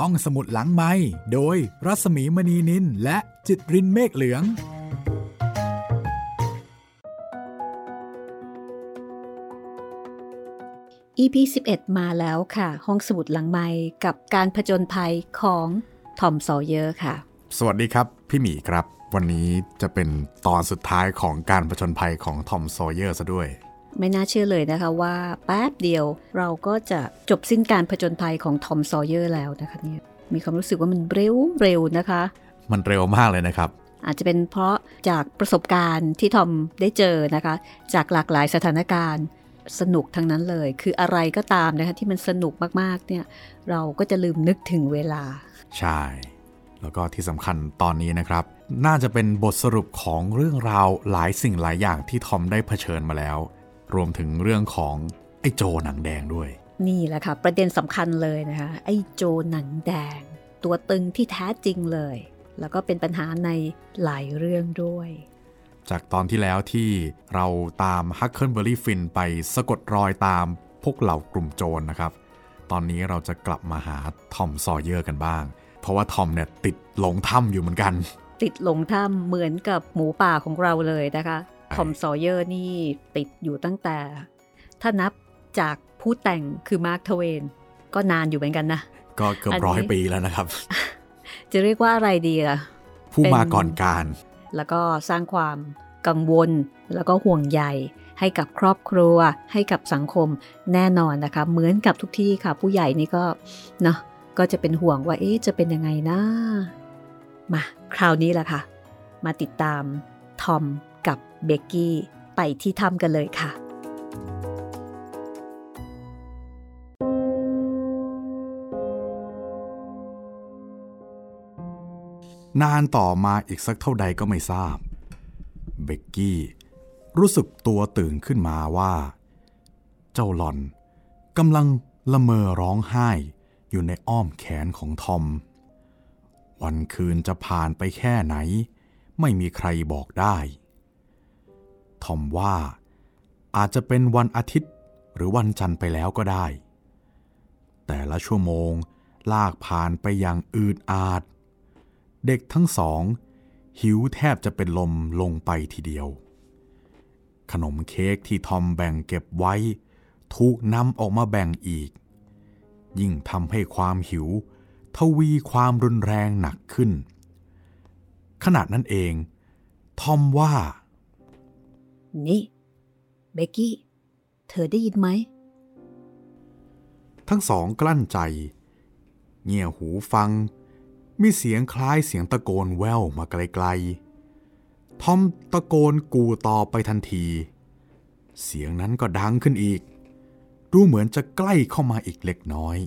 ห้องสมุดหลังไม้โดยรัสมีมณีนินและจิตรินเมฆเหลือง EP 11 มาแล้วค่ะ ห้องสมุดหลังไม้กับการผจญภัยของทอมซอเยอร์ค่ะ สวัสดีครับพี่หมีครับ วันนี้จะเป็นตอนสุดท้ายของการผจญภัยของทอมซอเยอร์ซะด้วย ไม่น่าเชื่อเลยนะคะว่าแป๊บเดียวเราก็จะจบสิ้นการผจญภัยของทอมซอเยอร์แล้วนะคะเนี่ยมีความรู้สึกว่ามันเร็วเร็วนะคะ มันเร็วมากเลยนะครับ อาจจะเป็นเพราะจากประสบการณ์ที่ทอมได้เจอนะคะ จากหลากหลายสถานการณ์สนุกทั้งนั้นเลย คืออะไรก็ตามนะคะที่มันสนุกมากๆเนี่ยเราก็จะลืมนึกถึงเวลา ใช่ แล้วก็ที่สำคัญตอนนี้นะครับ น่าจะเป็นบทสรุปของเรื่องราวหลายสิ่งหลายอย่างที่ทอมได้เผชิญมาแล้ว รวมถึงเรื่องของไอ้โจหนังแดงด้วย นี่แหละค่ะ ประเด็นสำคัญเลยนะคะไอ้โจหนังแดง ตัวตึงที่แท้จริงเลย แล้วก็เป็นปัญหาในหลายเรื่องด้วย จากตอนที่แล้วที่เราตามฮักเคิลเบอร์รี่ฟินไปสะกดรอยตามพวกเหล่ากลุ่มโจรนะครับ ตอนนี้เราจะกลับมาหาทอมซอเยอร์กันบ้าง เพราะว่าทอมเนี่ยติดหลงถ้ำอยู่เหมือนกัน ติดหลงถ้ำเหมือนกับหมูป่าของเราเลยนะคะ ทอมซอเยอร์นี่ติดอยู่ตั้งแต่ ถ้านับจากผู้แต่งคือมาร์คทเวน ก็นานอยู่เหมือนกันนะ ก็เกือบอันนี้ร้อยปีแล้วนะครับ จะเรียกว่าอะไรดีล่ะ ผู้เป็นมาก่อนการ แล้วก็สร้างความกังวลแล้วก็ห่วงใยให้กับครอบครัว ให้กับสังคมแน่นอนนะคะ เหมือนกับทุกที่ค่ะ ผู้ใหญ่นี่ก็เนาะก็จะเป็นห่วงว่าเอ๊ะจะเป็นยังไงนะมาคราวนี้แหละค่ะ มาติดตามทอมกับ เบกกี้ไปที่ถ้ำกันเลยค่ะ นานต่อมาอีกสักเท่าใดก็ไม่ทราบ เบกกี้รู้สึกตัวตื่นขึ้นมาว่า เจ้าหลอนกำลังละเมอร้องไห้อยู่ในอ้อมแขนของทอม วันคืนจะผ่านไปแค่ไหน ไม่มีใครบอกได้ ทอมว่า อาจจะเป็นวันอาทิตย์หรือวันจันทร์ไปแล้วก็ได้ แต่ละชั่วโมงลากผ่านไปอย่างอืดอาด เด็กทั้งสอง หิวแทบจะเป็นลมลงไปทีเดียว ขนมเค้กที่ทอมแบ่งเก็บไว้ ถูกนำออกมาแบ่งอีก ยิ่งทำให้ความหิว ทวีความรุนแรงหนักขึ้นขณะนั้นเอง ทอมว่า นี่ เบกกี้ เธอได้ยินไหม ทั้งสองกลั้นใจ เงี่ยหูฟัง มีเสียงคล้ายเสียงตะโกนแว่วมาไกลๆ ทอมตะโกนกูต่อไปทันที เสียงนั้นก็ดังขึ้นอีก ดูเหมือนจะใกล้เข้ามาอีกเล็กน้อย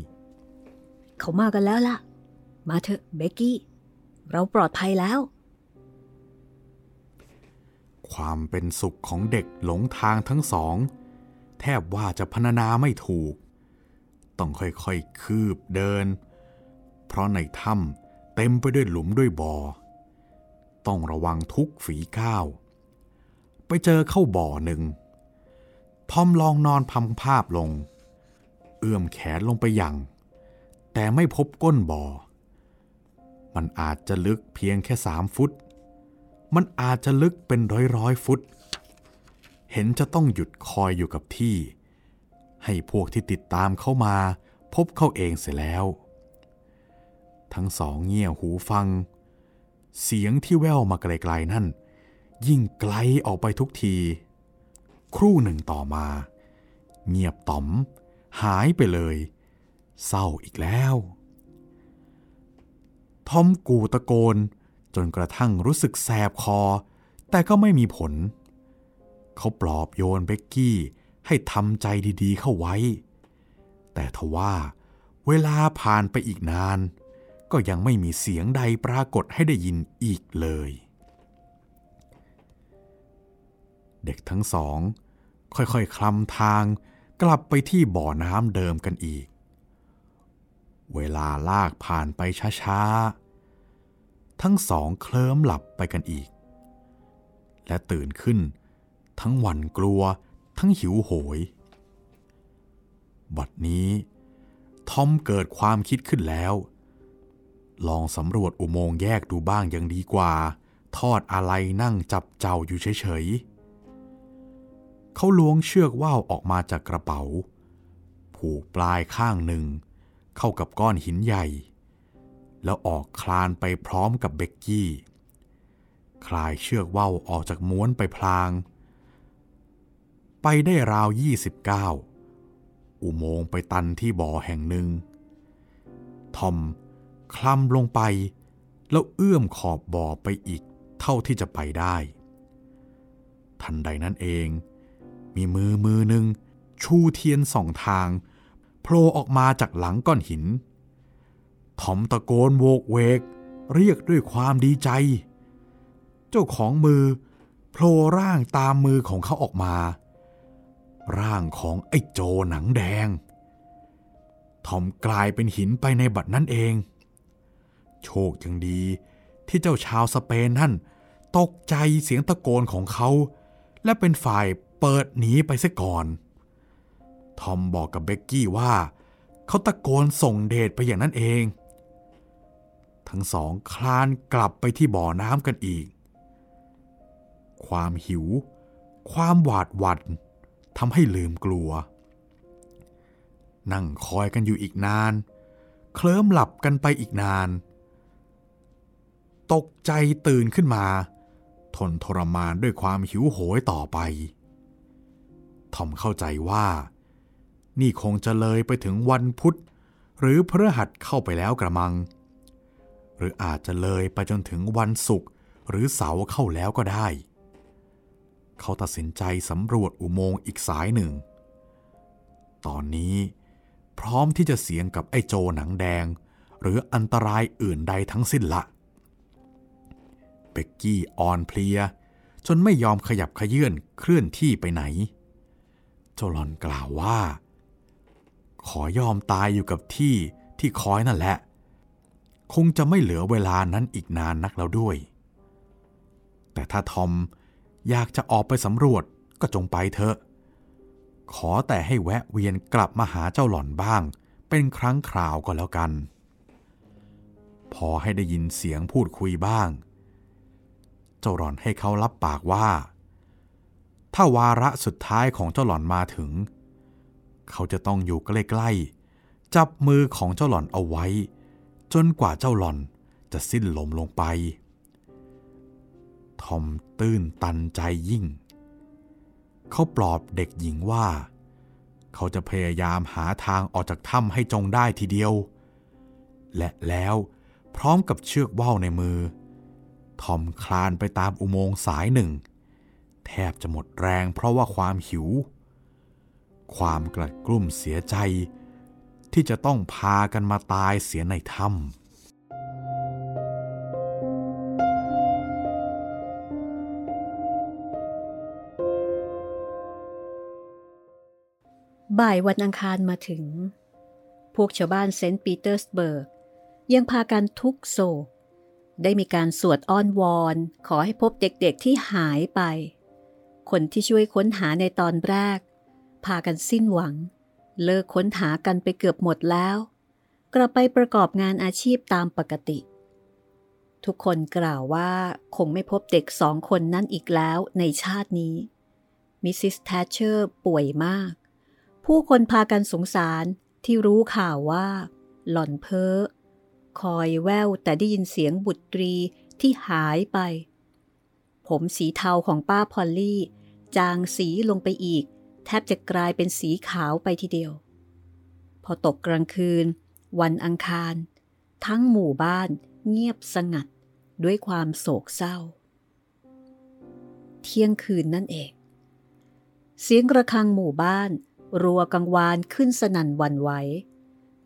เขามากันแล้วล่ะ มาเถอะเบกกี้ เราปลอดภัยแล้ว ความเป็นสุขของเด็กหลงทางทั้งสอง แทบว่าจะพรรณนาไม่ถูก ต้องค่อยๆคืบเดิน เพราะในถ้ำเต็มไปด้วยหลุมด้วยบ่อ ต้องระวังทุกฝีก้าว ไปเจอเข้าบ่อหนึ่ง ทอมลองนอนพำภาพลง เอื้อมแขนลงไปยัง แต่ไม่พบก้นบ่อ มันอาจจะลึกเพียงแค่สามฟุต มันอาจจะลึกเป็นร้อยร้อยฟุต เห็นจะต้องหยุดคอยอยู่กับที่ ให้พวกที่ติดตามเข้ามา พบเข้าเองเสียแล้ว ทั้งสองเงี่ยหูฟัง เสียงที่แว่วมาไกลๆนั่น ยิ่งไกลออกไปทุกที ครู่หนึ่งต่อมา เงียบต่อม หายไปเลย เศร้าอีกแล้ว ทอมกูตะโกน จนกระทั่งรู้สึกแสบคอ แต่ก็ไม่มีผล เขาปลอบโยนเบกกี้ให้ทำใจดีๆเข้าไว้ แต่ทว่าเวลาผ่านไปอีกนาน ก็ยังไม่มีเสียงใดปรากฏให้ได้ยินอีกเลย เด็กทั้งสอง ค่อยๆคลำทางกลับไปที่บ่อน้ำเดิมกันอีก เวลาลากผ่านไปช้าๆ ทั้งสองเคลิ้มหลับไปกันอีก และตื่นขึ้น ทั้งหวั่นกลัวทั้งหิวโหย บัดนี้ ทอมเกิดความคิดขึ้นแล้ว ลองสำรวจอุโมงค์แยกดูบ้างยังดีกว่า ทอดอะไรนั่งจับเจ้าอยู่เฉยๆเขาล้วงเชือกว่าวออกมาจากกระเป๋า ผูกปลายข้างหนึ่ง เข้ากับก้อนหินใหญ่ แล้วออกคลานไปพร้อมกับเบกกี้ คลายเชือกว่าวออกจากม้วนไปพลาง ไปได้ราว 29 อุโมงค์ไปตันที่บ่อแห่งหนึ่ง ทอมคลำลงไป แล้วเอื้อมขอบบ่อไปอีกเท่าที่จะไปได้ ทันใดนั้นเอง มีมือมือหนึ่งชูเทียนสองทางโผล่ออกมาจากหลังก้อนหิน ทอมตะโกนโวกเวก เรียกด้วยความดีใจ เจ้าของมือโผล่ร่างตามมือของเขาออกมา ร่างของไอ้โจหนังแดง ทอมกลายเป็นหินไปในบัดนั้นเอง โชคยังดีที่เจ้าชาวสเปนนั่นตกใจเสียงตะโกนของเขา และเป็นฝ่ายเปิดหนีไปซะก่อน ทอมบอกกับเบกกี้ว่า เขาตะโกนส่งเดชไปอย่างนั้นเอง ทั้งสองคลานกลับไปที่บ่อน้ำกันอีก ความหิว ความหวาดหวั่นทำให้ลืมกลัว นั่งคอยกันอยู่อีกนาน เคลิ้มหลับกันไปอีกนาน ตกใจตื่นขึ้นมา ทนทรมานด้วยความหิวโหยต่อไป ทอมเข้าใจว่า นี่คงจะเลยไปถึงวันพุธ หรือพฤหัสเข้าไปแล้วกระมัง หรืออาจจะเลยไปจนถึงวันศุกร์หรือเสาร์เข้าแล้วก็ได้ เขาตัดสินใจสำรวจอุโมงค์อีกสายหนึ่ง ตอนนี้พร้อมที่จะเสียงกับไอ้โจหนังแดง หรืออันตรายอื่นใดทั้งสิ้นละเบกกี้อ่อนเพลีย จนไม่ยอมขยับขยื่นเคลื่อนที่ไปไหน โจลอนกล่าวว่า ขอยอมตายอยู่กับที่ที่คอยนั่นแหละ คงจะไม่เหลือเวลานั้นอีกนานนักแล้วด้วย แต่ถ้าทอมอยากจะออกไปสำรวจก็จงไปเถอะ ขอแต่ให้แวะเวียนกลับมาหาเจ้าหล่อนบ้าง เป็นครั้งคราวก็แล้วกัน พอให้ได้ยินเสียงพูดคุยบ้าง เจ้าหล่อนให้เขารับปากว่า ถ้าวาระสุดท้ายของเจ้าหล่อนมาถึง เขาจะต้องอยู่ใกล้ๆจับมือของเจ้าหล่อนเอาไว้ จนกว่าเจ้าหล่อนจะสิ้นลมลงไป ทอมตื้นตันใจยิ่ง เขาปลอบเด็กหญิงว่า เขาจะพยายามหาทางออกจากถ้ำให้จงได้ทีเดียว และแล้วพร้อมกับเชือกว่าวในมือ ทอมคลานไปตามอุโมงค์สายหนึ่ง แทบจะหมดแรงเพราะว่าความหิว ความกลัดกลุ้มเสียใจ ที่จะต้องพากันมาตายเสียในถ้ำบ่ายวันอังคารมาถึง พวกชาวบ้านเซนต์ปีเตอร์สเบิร์ก ยังพากันทุกข์โศก ได้มีการสวดอ้อนวอน ขอให้พบเด็กๆที่หายไป คนที่ช่วยค้นหาในตอนแรก พากันสิ้นหวัง เลิกค้นหากันไปเกือบหมดแล้ว กลับไปประกอบงานอาชีพตามปกติ ทุกคนกล่าวว่าคงไม่พบเด็กสองคนนั้นอีกแล้วในชาตินี้ มิสซิสแทชเชอร์ป่วยมาก ผู้คนพากันสงสารที่รู้ข่าวว่า หล่อนเพ้อ คอยแว่วแต่ได้ยินเสียงบุตรีที่หายไป ผมสีเทาของป้าพอลลี่ จางสีลงไปอีก แทบจะกลายเป็นสีขาวไปทีเดียว พอตกกลางคืน วันอังคาร ทั้งหมู่บ้านเงียบสงัดด้วยความโศกเศร้า เที่ยงคืนนั่นเอง เสียงระฆังหมู่บ้าน รัวกังวานขึ้นสนั่นวันไหว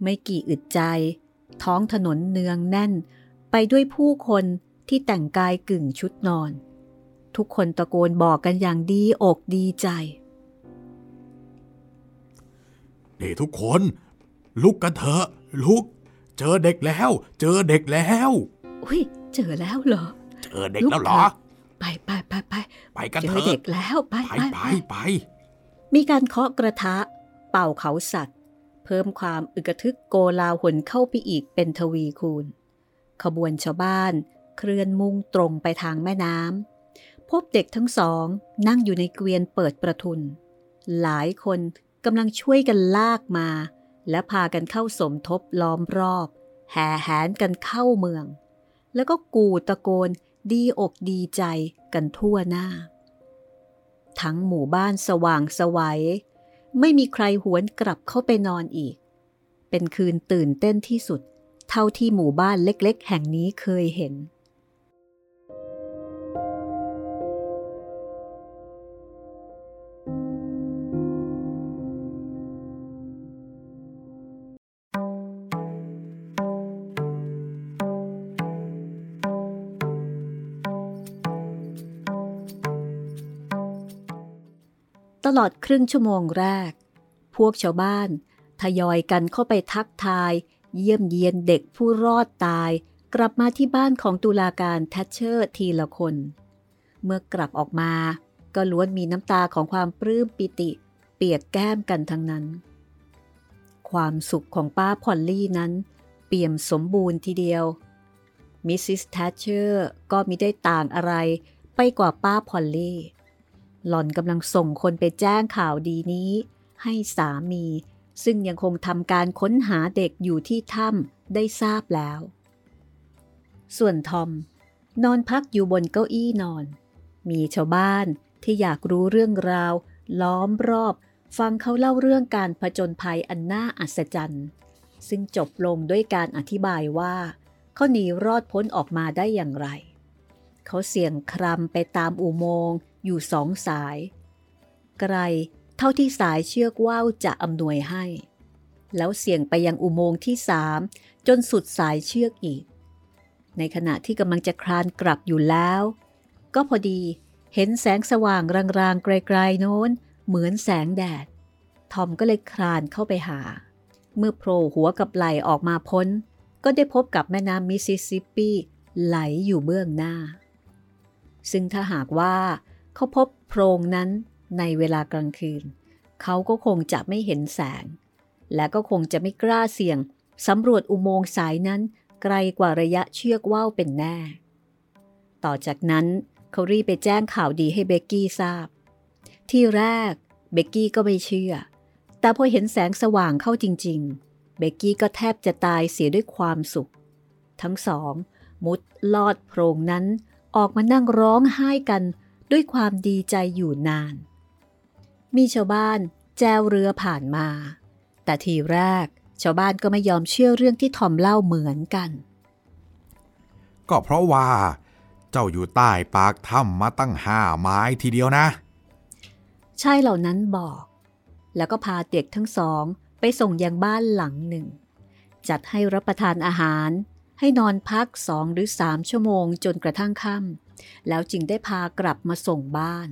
ไม่กี่อึดใจ ท้องถนนเนืองแน่นไปด้วยผู้คนที่แต่งกายกึ่งชุดนอน ทุกคนตะโกนบอกกันอย่างดีอกดีใจ นี่ทุกคน ลุกกันเถอะลุก เจอเด็กแล้ว เจอเด็กแล้วอุ้ยเจอแล้วเหรอ เจอเด็กแล้วเหรอ ไปไปไปไปไปกันเจเถออะเด็กแล้วไปไปไปไปไปไป มีการเคาะกระทะ เป่าเขาสัตว์ เพิ่มความอึกระทึกโกลาหลเข้าไปอีกเป็นทวีคูณ ขบวนชาวบ้านเคลื่อนมุ่งตรงไปทางแม่น้ำพบเด็กทั้งสองนั่งอยู่ในเกวียนเปิดประทุน หลายคน กำลังช่วยกันลากมา และพากันเข้าสมทบล้อมรอบ แห่แหนกันเข้าเมือง แล้วก็กูตะโกนดีอกดีใจกันทั่วหน้า ทั้งหมู่บ้านสว่างสวัย ไม่มีใครหวนกลับเข้าไปนอนอีก เป็นคืนตื่นเต้นที่สุด เท่าที่หมู่บ้านเล็ก ๆ แห่งนี้เคยเห็น ตลอดครึ่งชั่วโมงแรก พวกชาวบ้านทยอยกันเข้าไปทักทาย เยี่ยมเยียนเด็กผู้รอดตาย กลับมาที่บ้านของตุลาการแทชเชอร์ทีละคน เมื่อกลับออกมา ก็ล้วนมีน้ำตาของความปลื้มปิติ เปียกแก้มกันทั้งนั้น ความสุขของป้าพอลลี่นั้น เปี่ยมสมบูรณ์ทีเดียวมิสซิสแทชเชอร์ก็มิได้ต่างอะไรไปกว่าป้าพอลลี่ หล่อนกำลังส่งคนไปแจ้งข่าวดีนี้ ให้สามี ซึ่งยังคงทำการค้นหาเด็กอยู่ที่ถ้ำได้ทราบแล้ว ส่วนทอม นอนพักอยู่บนเก้าอี้นอน มีชาวบ้านที่อยากรู้เรื่องราว ล้อมรอบ ฟังเขาเล่าเรื่องการผจญภัยอันน่าอัศจรรย์ ซึ่งจบลงด้วยการอธิบายว่าเขาหนีรอดพ้นออกมาได้อย่างไร เขาเสี่ยงครำไปตามอุโมงค์ อยู่สองสาย ไกลเท่าที่สายเชือกว่าวจะอำนวยให้ แล้วเสี่ยงไปยังอุโมงค์ที่สามจนสุดสายเชือกอีก ในขณะที่กำลังจะคลานกลับอยู่แล้ว ก็พอดีเห็นแสงสว่างรางๆไกลๆโน้น เหมือนแสงแดด ทอมก็เลยคลานเข้าไปหา เมื่อโผล่หัวกับไหลออกมาพ้น ก็ได้พบกับแม่น้ำมิสซิสซิปปีไหลอยู่เบื้องหน้า ซึ่งถ้าหากว่า เขาพบโพรงนั้นในเวลากลางคืน เขาก็คงจะไม่เห็นแสง และก็คงจะไม่กล้าเสี่ยงสำรวจอุโมงค์สายนั้นไกลกว่าระยะเชือกว่าวเป็นแน่ ต่อจากนั้นเขารีบไปแจ้งข่าวดีให้เบกกี้ทราบ ที่แรกเบกกี้ก็ไม่เชื่อ แต่พอเห็นแสงสว่างเข้าจริง ๆ เบกกี้ก็แทบจะตายเสียด้วยความสุข ทั้งสอง มุดลอดโพรงนั้นออกมานั่งร้องไห้กัน ด้วยความดีใจอยู่นาน มีชาวบ้านแจวเรือผ่านมา แต่ทีแรกชาวบ้านก็ไม่ยอมเชื่อเรื่องที่ทอมเล่าเหมือนกัน ก็เพราะว่า เจ้าอยู่ใต้ปากถ้ำมาตั้งห้าไม้ทีเดียวนะใช่เหล่านั้นบอก แล้วก็พาเด็กทั้งสองไปส่งยังบ้านหลังหนึ่ง จัดให้รับประทานอาหาร ให้นอนพักสองหรือสามชั่วโมงจนกระทั่งค่ำ แล้วจึงได้พากลับมาส่งบ้าน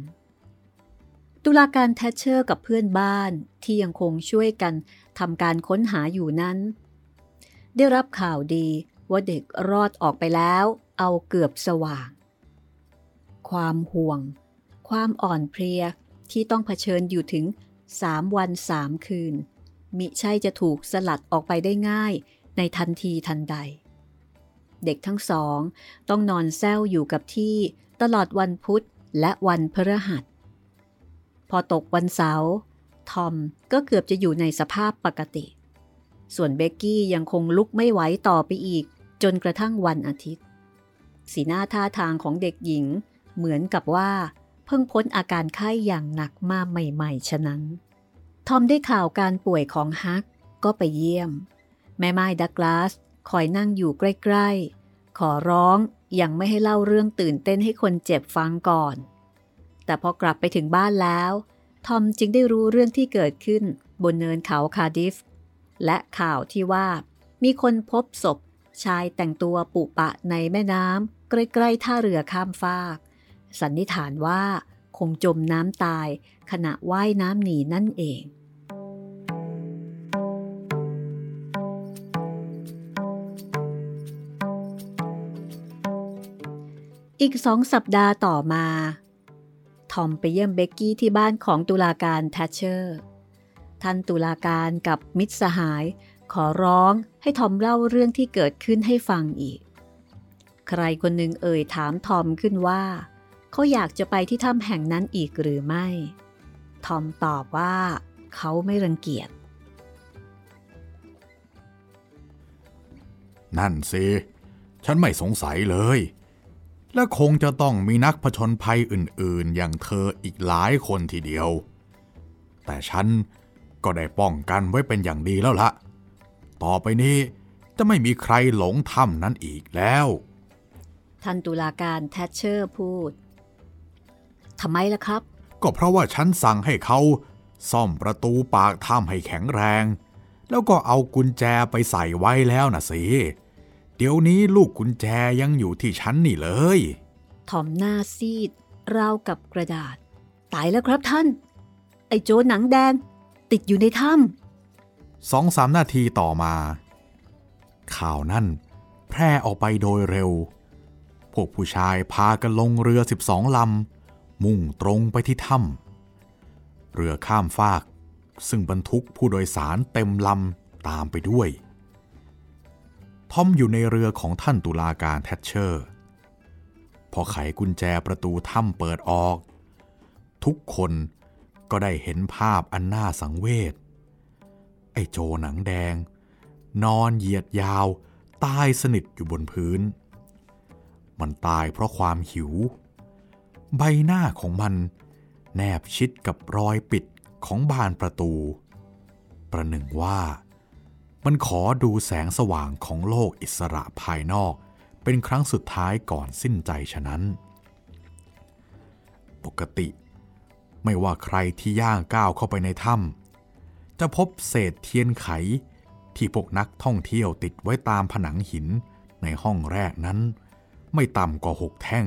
ตุลาการแทชเชอร์กับเพื่อนบ้านที่ยังคงช่วยกันทำการค้นหาอยู่นั้น ได้รับข่าวดีว่าเด็กรอดออกไปแล้ว เอาเกือบสว่าง ความห่วง ความอ่อนเพลียที่ต้องเผชิญอยู่ถึงสามวันสามคืน มิใช่จะถูกสลัดออกไปได้ง่ายในทันทีทันใด เด็กทั้งสอง ต้องนอนแซวอยู่กับที่ตลอดวันพุธและวันพฤหัส พอตกวันเสาร์ทอมก็เกือบจะอยู่ในสภาพปกติ ส่วนเบกกี้ยังคงลุกไม่ไหวต่อไปอีก จนกระทั่งวันอาทิตย์ สีหน้าท่าทางของเด็กหญิง เหมือนกับว่า เพิ่งพ้นอาการไข้อย่างหนักมาใหม่ๆ ฉะนั้น ทอมได้ข่าวการป่วยของฮักก็ไปเยี่ยม แม่ไม้ดักลาส คอยนั่งอยู่ใกล้ๆ ขอร้องยังไม่ให้เล่าเรื่องตื่นเต้นให้คนเจ็บฟังก่อน แต่พอกลับไปถึงบ้านแล้ว ทอมจึงได้รู้เรื่องที่เกิดขึ้นบนเนินเขาคาดิฟ และข่าวที่ว่า มีคนพบศพชายแต่งตัวปุปะในแม่น้ำใกล้ๆท่าเรือข้ามฟาก สันนิษฐานว่าคงจมน้ำตายขณะว่ายน้ำหนีนั่นเอง อีกสองสัปดาห์ต่อมา ทอมไปเยี่ยมเบกกี้ที่บ้านของตุลาการแทชเชอร์ ท่านตุลาการกับมิตรสหาย ขอร้องให้ทอมเล่าเรื่องที่เกิดขึ้นให้ฟังอีก ใครคนหนึ่งเอ่ยถามทอมขึ้นว่า เขาอยากจะไปที่ถ้ำแห่งนั้นอีกหรือไม่ ทอมตอบว่า เขาไม่รังเกียจ นั่นสิ ฉันไม่สงสัยเลย และคงจะต้องมีนักผชนภัยอื่นๆ อย่างเธออีกหลายคนทีเดียว แต่ฉันก็ได้ป้องกันไว้เป็นอย่างดีแล้วละ ต่อไปนี้จะไม่มีใครหลงถ้ำนั้นอีกแล้ว ท่านตุลาการแทชเชอร์พูด ทำไมล่ะครับ ก็เพราะว่าฉันสั่งให้เขาซ่อมประตูปากถ้ำให้แข็งแรง แล้วก็เอากุญแจไปใส่ไว้แล้วนะสิ เดี๋ยวนี้ลูกกุญแจยังอยู่ที่ฉันนี่เลย ทอมหน้าซีด ราวกับกระดาษ ตายแล้วครับท่าน ไอ้โจรหนังแดง ติดอยู่ในถ้สองสามนาทีต่อมา ข่าวนั่น แพร่ออกไปโดยเร็ว พวกผู้ชายพากันลงเรือ12ลำ มุ่งตรงไปที่ถ้ำเรือข้ามฟาก ซึ่งบรรทุกผู้โดยสารเต็มลำตามไปด้วย ทอมอยู่ในเรือของท่านตุลาการแทชเชอร์ พอไขกุญแจประตูถ้ำเปิดออก ทุกคนก็ได้เห็นภาพอันน่าสังเวช ไอ้โจหนังแดง นอนเหยียดยาวตายสนิทอยู่บนพื้น มันตายเพราะความหิว ใบหน้าของมันแนบชิดกับรอยปิดของบานประตู ประหนึ่งว่า มันขอดูแสงสว่างของโลกอิสระภายนอก เป็นครั้งสุดท้ายก่อนสิ้นใจฉะนั้น ปกติ ไม่ว่าใครที่ย่างก้าวเข้าไปในถ้ำจะพบเศษเทียนไขที่พวกนักท่องเที่ยวติดไว้ตามผนังหินในห้องแรกนั้น ไม่ต่ำกว่าหกแท่ง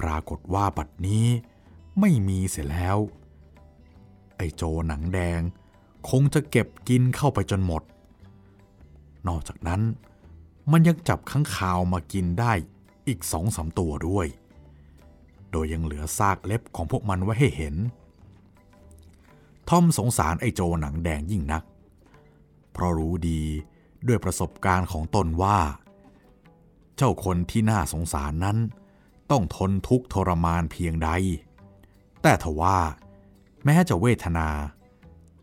ปรากฏว่าบัดนี้ไม่มีเสียแล้ว ไอ้โจหนังแดง คงจะเก็บกินเข้าไปจนหมด นอกจากนั้นมันยังจับข้างคาวมากินได้อีกสองสามตัวด้วย โดยยังเหลือซากเล็บของพวกมันไว้ให้เห็น ทอมสงสารไอ้โจหนังแดงยิ่งนัก เพราะรู้ดีด้วยประสบการณ์ของตนว่า เจ้าคนที่น่าสงสารนั้น ต้องทนทุกข์ทรมานเพียงใด แต่ทว่า แม้จะเวทนา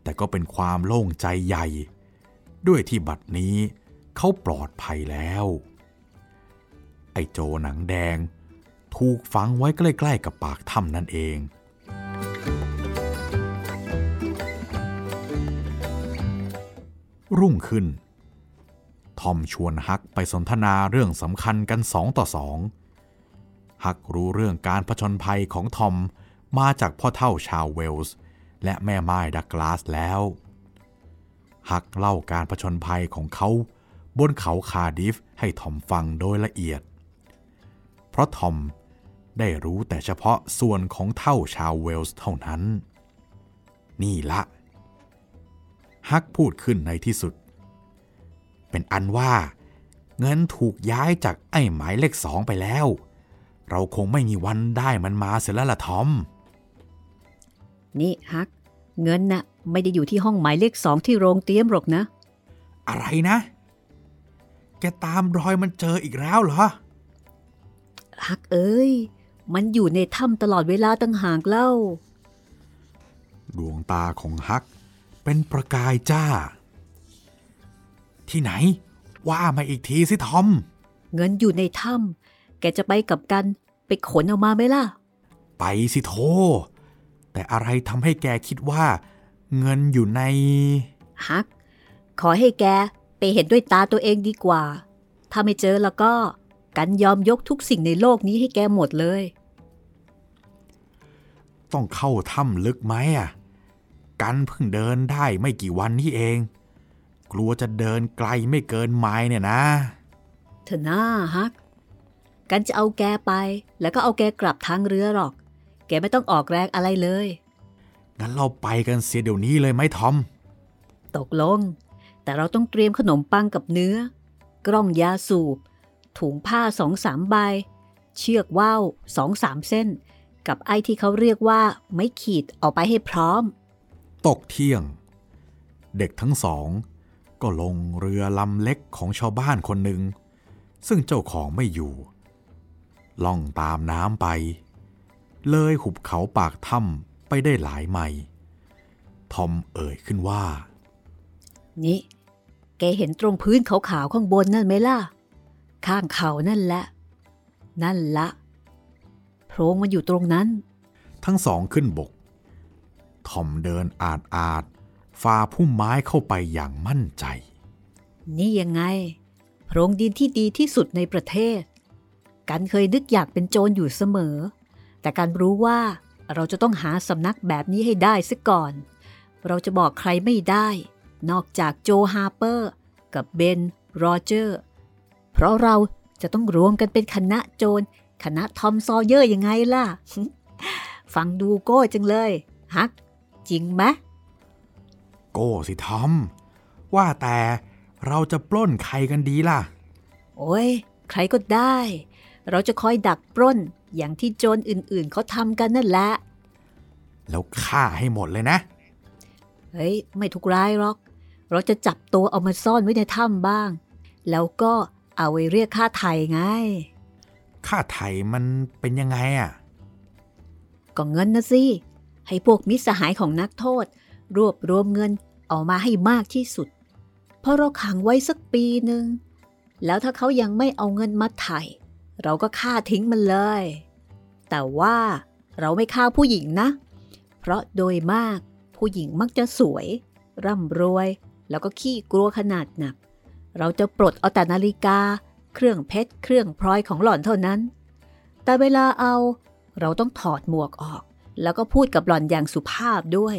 แต่ก็เป็นความโล่งใจใหญ่ ด้วยที่บัดนี้เขาปลอดภัยแล้ว ไอ้โจหนังแดงถูกฝังไว้ใกล้ๆกับปากถ้ำนั่นเอง รุ่งขึ้น ทอมชวนฮักไปสนทนาเรื่องสำคัญกันสองต่อสองฮักรู้เรื่องการผชนภัยของทอมมาจากพ่อเท่าชาวเวลส์ และแม่ไม้ดักกลาสแล้วฮักเล่าการผชนภัยของเขาบนเขาคาดิฟให้ทอมฟังโดยละเอียด เพราะทอมได้รู้แต่เฉพาะส่วนของเท่าชาวเวลส์เท่านั้น นี่ละฮักพูดขึ้นในที่สุด เป็นอันว่าเงินถูกย้ายจากไอ้หมายเลขสองไปแล้ว เราคงไม่มีวันได้มันมาเสียแล้วล่ะทอม นี่ฮัก เงินน่ะไม่ได้อยู่ที่ห้องหมายเลขสองที่โรงเตรียมหรอกนะ อะไรนะ แกตามรอยมันเจออีกแล้วเหรอ ฮักเอ้ย มันอยู่ในถ้ำตลอดเวลาตั้งหากเล่า ดวงตาของฮักเป็นประกายจ้า ที่ไหน ว่ามาอีกทีสิทอม เงินอยู่ในถ้ำแกจะไปกับกันไปขนเอามาไหมล่ะ ไปสิโท แต่อะไรทำให้แกคิดว่า เงินอยู่ใน ฮัก ขอให้แกไปเห็นด้วยตาตัวเองดีกว่า ถ้าไม่เจอแล้วก็ กันยอมยกทุกสิ่งในโลกนี้ให้แกหมดเลย ต้องเข้าถ้ำลึกไหมอะ กันเพิ่งเดินได้ไม่กี่วันนี้เอง กลัวจะเดินไกลไม่เกินไม้เนี่ยนะ เธอหน้าฮัก กันจะเอาแกไป แล้วก็เอาแกกลับทางเรือหรอก แกไม่ต้องออกแรงอะไรเลย งั้นเราไปกันเสียเดี๋ยวนี้เลยไหมทอม ตกลง แต่เราต้องเตรียมขนมปังกับเนื้อ กล้องยาสูบ ถุงผ้าสองสามใบ เชือกว่าวสองสามเส้น กับไอ้ที่เขาเรียกว่าไม่ขีดเอาไปให้พร้อม ตกเที่ยง เด็กทั้งสอง ก็ลงเรือลำเล็กของชาวบ้านคนหนึ่ง ซึ่งเจ้าของไม่อยู่ ล่องตามน้ำไป เลยหุบเขาปากถ้ำไปได้หลายไมล์ทอมเอ่ยขึ้นว่า นี่ แกเห็นตรงพื้นขาวๆข้างบนนั่นไหมล่ะ ข้างเขานั่นแหละ นั่นละโพรงมันอยู่ตรงนั้น ทั้งสองขึ้นบก ทอมเดินอาดอาดฝ่าพุ่มไม้เข้าไปอย่างมั่นใจ นี่ยังไง โพรงดินที่ดีที่สุดในประเทศ กันเคยนึกอยากเป็นโจรอยู่เสมอ แต่กันรู้ว่าเราจะต้องหาสำนักแบบนี้ให้ได้ซะก่อน เราจะบอกใครไม่ได้ นอกจากโจฮาร์เปอร์ กับเบนโรเจอร์ เพราะเราจะต้องรวมกันเป็นคณะโจร คณะทอมซอเยอร์ยังไงล่ะ ฟังดูโก้จังเลย ฮัก จริงไหมโก้สิทอม ว่าแต่เราจะปล้นใครกันดีล่ะ โอ้ย ใครก็ได้ เราจะคอยดักปล้นอย่างที่โจรอื่นๆเขาทำกันนั่นแหละ แล้วฆ่าให้หมดเลยนะ เฮ้ย ไม่ทุกร้ายหรอก เราจะจับตัวเอามาซ่อนไว้ในถ้ำบ้าง แล้วก็เอาไว้เรียกค่าไถ่ไง ค่าไถ่มันเป็นยังไงอะ ก็เงินนะสิ ให้พวกมิตรสหายของนักโทษ รวบรวมเงินเอามาให้มากที่สุด เพราะเราขังไว้สักปีหนึ่ง แล้วถ้าเขายังไม่เอาเงินมาไถ่ เราก็ฆ่าทิ้งมันเลย แต่ว่าเราไม่ฆ่าผู้หญิงนะ เพราะโดยมากผู้หญิงมักจะสวย ร่ำรวย แล้วก็ขี้กลัวขนาดหนัก เราจะปลดเอาแต่นาฬิกา เครื่องเพชร เครื่องพลอยของหล่อนเท่านั้น แต่เวลาเอาเราต้องถอดหมวกออก แล้วก็พูดกับหล่อนอย่างสุภาพด้วย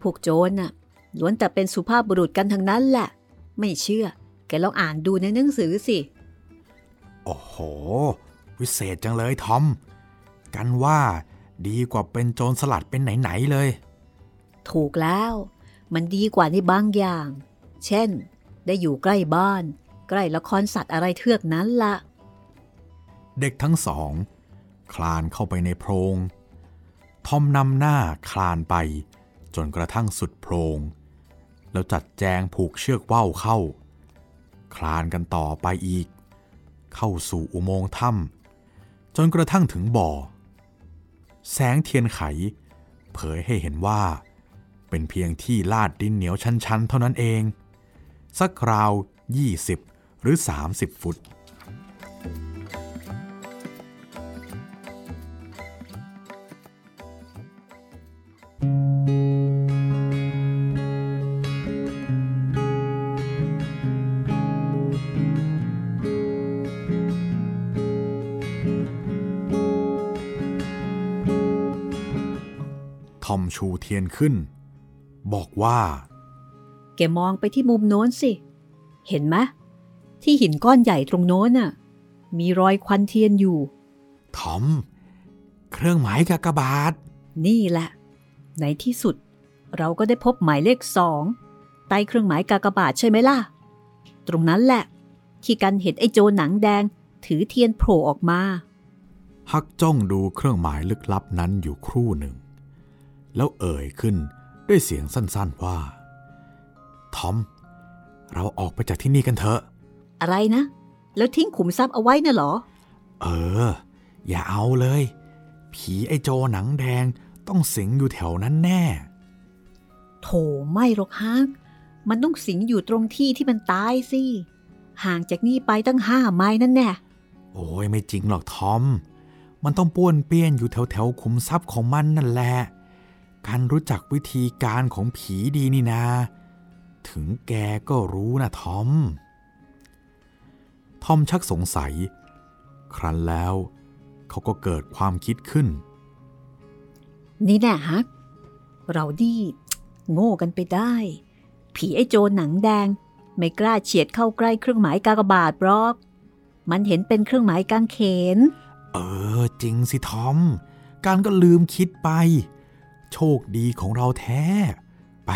พวกโจรน่ะล้วนแต่เป็นสุภาพบุรุษกันทั้งนั้นแหละ ไม่เชื่อ แกลองอ่านดูในหนังสือสิ โอ้โห วิเศษจังเลยทอม กันว่าดีกว่าเป็นโจรสลัดเป็นไหน ๆ เลย ถูกแล้ว มันดีกว่าในบางอย่าง เช่น ได้อยู่ใกล้บ้าน ใกล้ละครสัตว์อะไรเทือกนั้นละ เด็กทั้งสอง คลานเข้าไปในโพรง ทอมนำหน้าคลานไป จนกระทั่งสุดโพรง แล้วจัดแจงผูกเชือกว่าวเข้า คลานกันต่อไปอีก เข้าสู่อุโมงค์ถ้ำจนกระทั่งถึงบ่อ แสงเทียนไข เผยให้เห็นว่า เป็นเพียงที่ลาดดินเหนียวชันๆ เท่านั้นเอง สักคราว 20 หรือ 30 ฟุต อมชูเทียนขึ้น บอกว่า แกมองไปที่มุมโน้นสิ เห็นไหมที่หินก้อนใหญ่ตรงโน้นน่ะ มีรอยควันเทียนอยู่ ทอม เครื่องหมายกากบาท นี่แหละในที่สุด เราก็ได้พบหมายเลขสองใต้เครื่องหมายกากบาทใช่ไหมล่ะ ตรงนั้นแหละ ที่กันเห็นไอ้โจรหนังแดง ถือเทียนโผล่ออกมา ฮักจ้องดูเครื่องหมายลึกลับนั้นอยู่ครู่หนึ่ง แล้วเอ่ยขึ้นด้วยเสียงสั้นๆว่า ทอม เราออกไปจากที่นี่กันเถอะ อะไรนะ แล้วทิ้งขุมทรัพย์เอาไว้น่ะเหรอ เออ อย่าเอาเลย ผีไอโจหนังแดงต้องสิงอยู่แถวนั้นแน่ โถไม่หรอกฮักมันต้องสิงอยู่ตรงที่ที่มันตายสิ ห่างจากนี่ไปตั้งห้าไม้นั่นแน่ โอ้ยไม่จริงหรอกทอม มันต้องป้วนเปี้ยนอยู่แถวแถวๆขุมทรัพย์ของมันนั่นแหละ การรู้จักวิธีการของผีดีนี่นา ถึงแกก็รู้นะทอม ทอมชักสงสัย ครั้นแล้วเขาก็เกิดความคิดขึ้น นี่แน่ฮัก เราดีโง่กันไปได้ ผีไอ้โจรหนังแดง ไม่กล้าเฉียดเข้าใกล้เครื่องหมายกากบาทหรอก มันเห็นเป็นเครื่องหมายกางเขน เออจริงสิทอม การก็ลืมคิดไป โชคดีของเราแท้ไป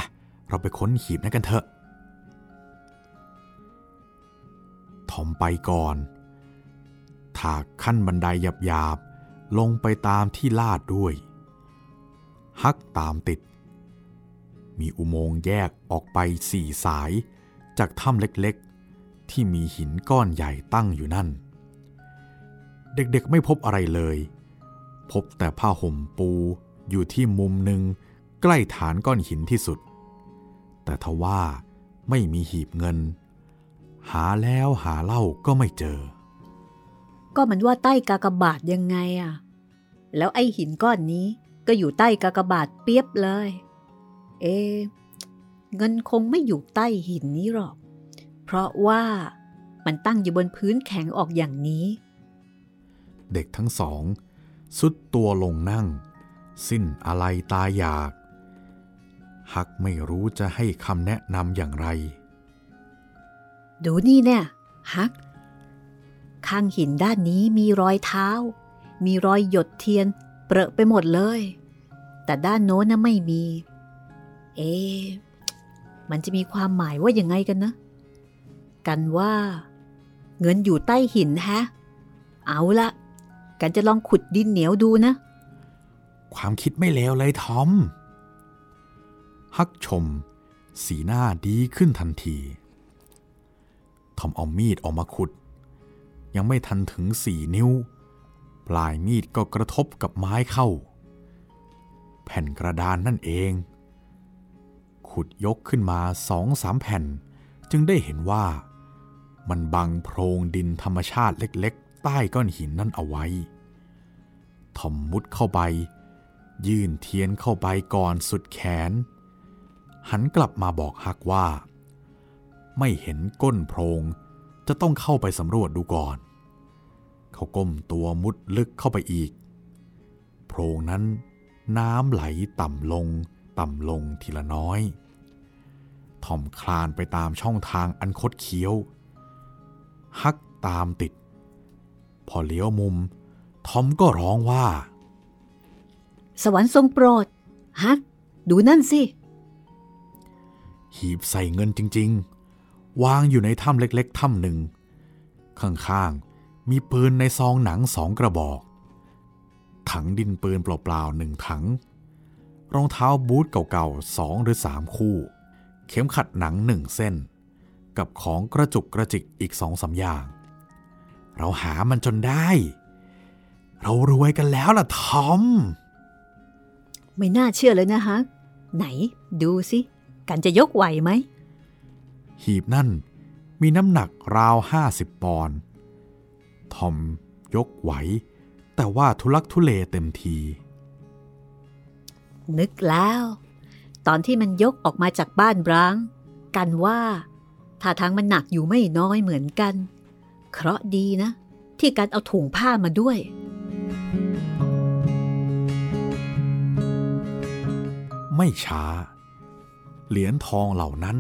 เราไปค้นหีบนั้นกันเถอะ ทอมไปก่อน ถากขั้นบันไดหยาบๆ ลงไปตามที่ลาดด้วย ฮักตามติด มีอุโมงค์แยกออกไปสี่สาย จากถ้ำเล็กๆ ที่มีหินก้อนใหญ่ตั้งอยู่นั่น เด็กๆไม่พบอะไรเลย พบแต่ผ้าห่มปู อยู่ที่มุมหนึ่งใกล้ฐานก้อนหินที่สุด แต่ทว่าไม่มีหีบเงิน หาแล้วหาเล่าก็ไม่เจอ ก็มันว่าใต้กากบาทยังไงอะแล้วไอ้หินก้อนนี้ก็อยู่ใต้กากบาทเปียบเลย เอ เงินคงไม่อยู่ใต้หินนี้หรอก เพราะว่ามันตั้งอยู่บนพื้นแข็งออกอย่างนี้ เด็กทั้งสอง สุดตัวลงนั่ง สิ้นอะไรตายอยาก ฮักไม่รู้จะให้คำแนะนำอย่างไร ดูนี่เนี่ยฮัก ข้างหินด้านนี้มีรอยเท้า มีรอยหยดเทียน เปรอะไปหมดเลย แต่ด้านโน้นน่ะไม่มี เอ๊ะมันจะมีความหมายว่ายังไงกันนะ กันว่า เงินอยู่ใต้หินฮะ เอาละกันจะลองขุดดินเหนียวดูนะ ความคิดไม่เลวเลยทอม ฮักชม สีหน้าดีขึ้นทันที ทอมเอามีดออกมาขุด ยังไม่ทันถึงสี่นิ้ว ปลายมีดก็กระทบกับไม้เข้า แผ่นกระดานนั่นเอง ขุดยกขึ้นมาสองสามแผ่น จึงได้เห็นว่า มันบังโพรงดินธรรมชาติเล็ก ๆ ใต้ก้อนหินนั่นเอาไว้ทอมมุดเข้าไป ยื่นเทียนเข้าไปก่อนสุดแขน หันกลับมาบอกฮักว่า ไม่เห็นก้นโพรงจะต้องเข้าไปสำรวจดูก่อน เขาก้มตัวมุดลึกเข้าไปอีก โพรงนั้นน้ำไหลต่ำลงต่ำลงทีละน้อยทอมคลานไปตามช่องทางอันคดเคี้ยว ฮักตามติด พอเลี้ยวมุม ทอมก็ร้องว่า สวรรค์ทรงโปรด ฮักดูนั่นสิ หีบใส่เงินจริง ๆ วางอยู่ในถ้ำเล็ก ๆ ถ้ำหนึ่ง ข้างๆ มีปืนในซองหนังสองกระบอก ถังดินปืนเปล่าๆหนึ่งถัง รองเท้าบูทเก่าๆสองหรือสามคู่ เข็มขัดหนังหนึ่งเส้น กับของกระจุกกระจิกอีกสองสาอย่าง เราหามันจนได้ เรารวยกันแล้วล่ะทอม ไม่น่าเชื่อเลยนะฮักไหนดูสิกันจะยกไหวไหม หีบนั่นมีน้ำหนักราวห้าสิบปอนด์ทอมยกไหว แต่ว่าทุลักทุเลเต็มที นึกแล้ว ตอนที่มันยกออกมาจากบ้านร้าง กันว่าท่าทางมันหนักอยู่ไม่น้อยเหมือนกัน เคราะห์ดีนะ ที่กันเอาถุงผ้ามาด้วย ไม่ช้า เหรียญทองเหล่านั้น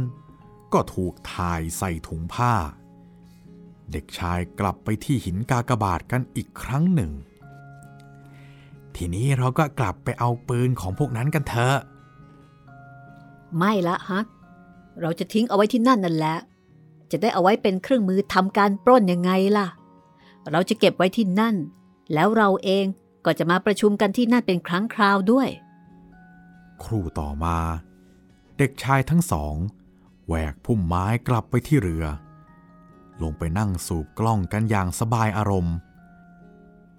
ก็ถูกถ่ายใส่ถุงผ้า เด็กชายกลับไปที่หินกากบาทกันอีกครั้งหนึ่ง ทีนี้เราก็กลับไปเอาปืนของพวกนั้นกันเถอะ ไม่ละฮัก เราจะทิ้งเอาไว้ที่นั่นนั่นแหละ จะได้เอาไว้เป็นเครื่องมือทำการปล้นยังไงล่ะ เราจะเก็บไว้ที่นั่น แล้วเราเองก็จะมาประชุมกันที่นั่นเป็นครั้งคราวด้วย ครู่ต่อมา เด็กชายทั้งสองแหวกพุ่มไม้กลับไปที่เรือ ลงไปนั่งสูบกล้องกันอย่างสบายอารมณ์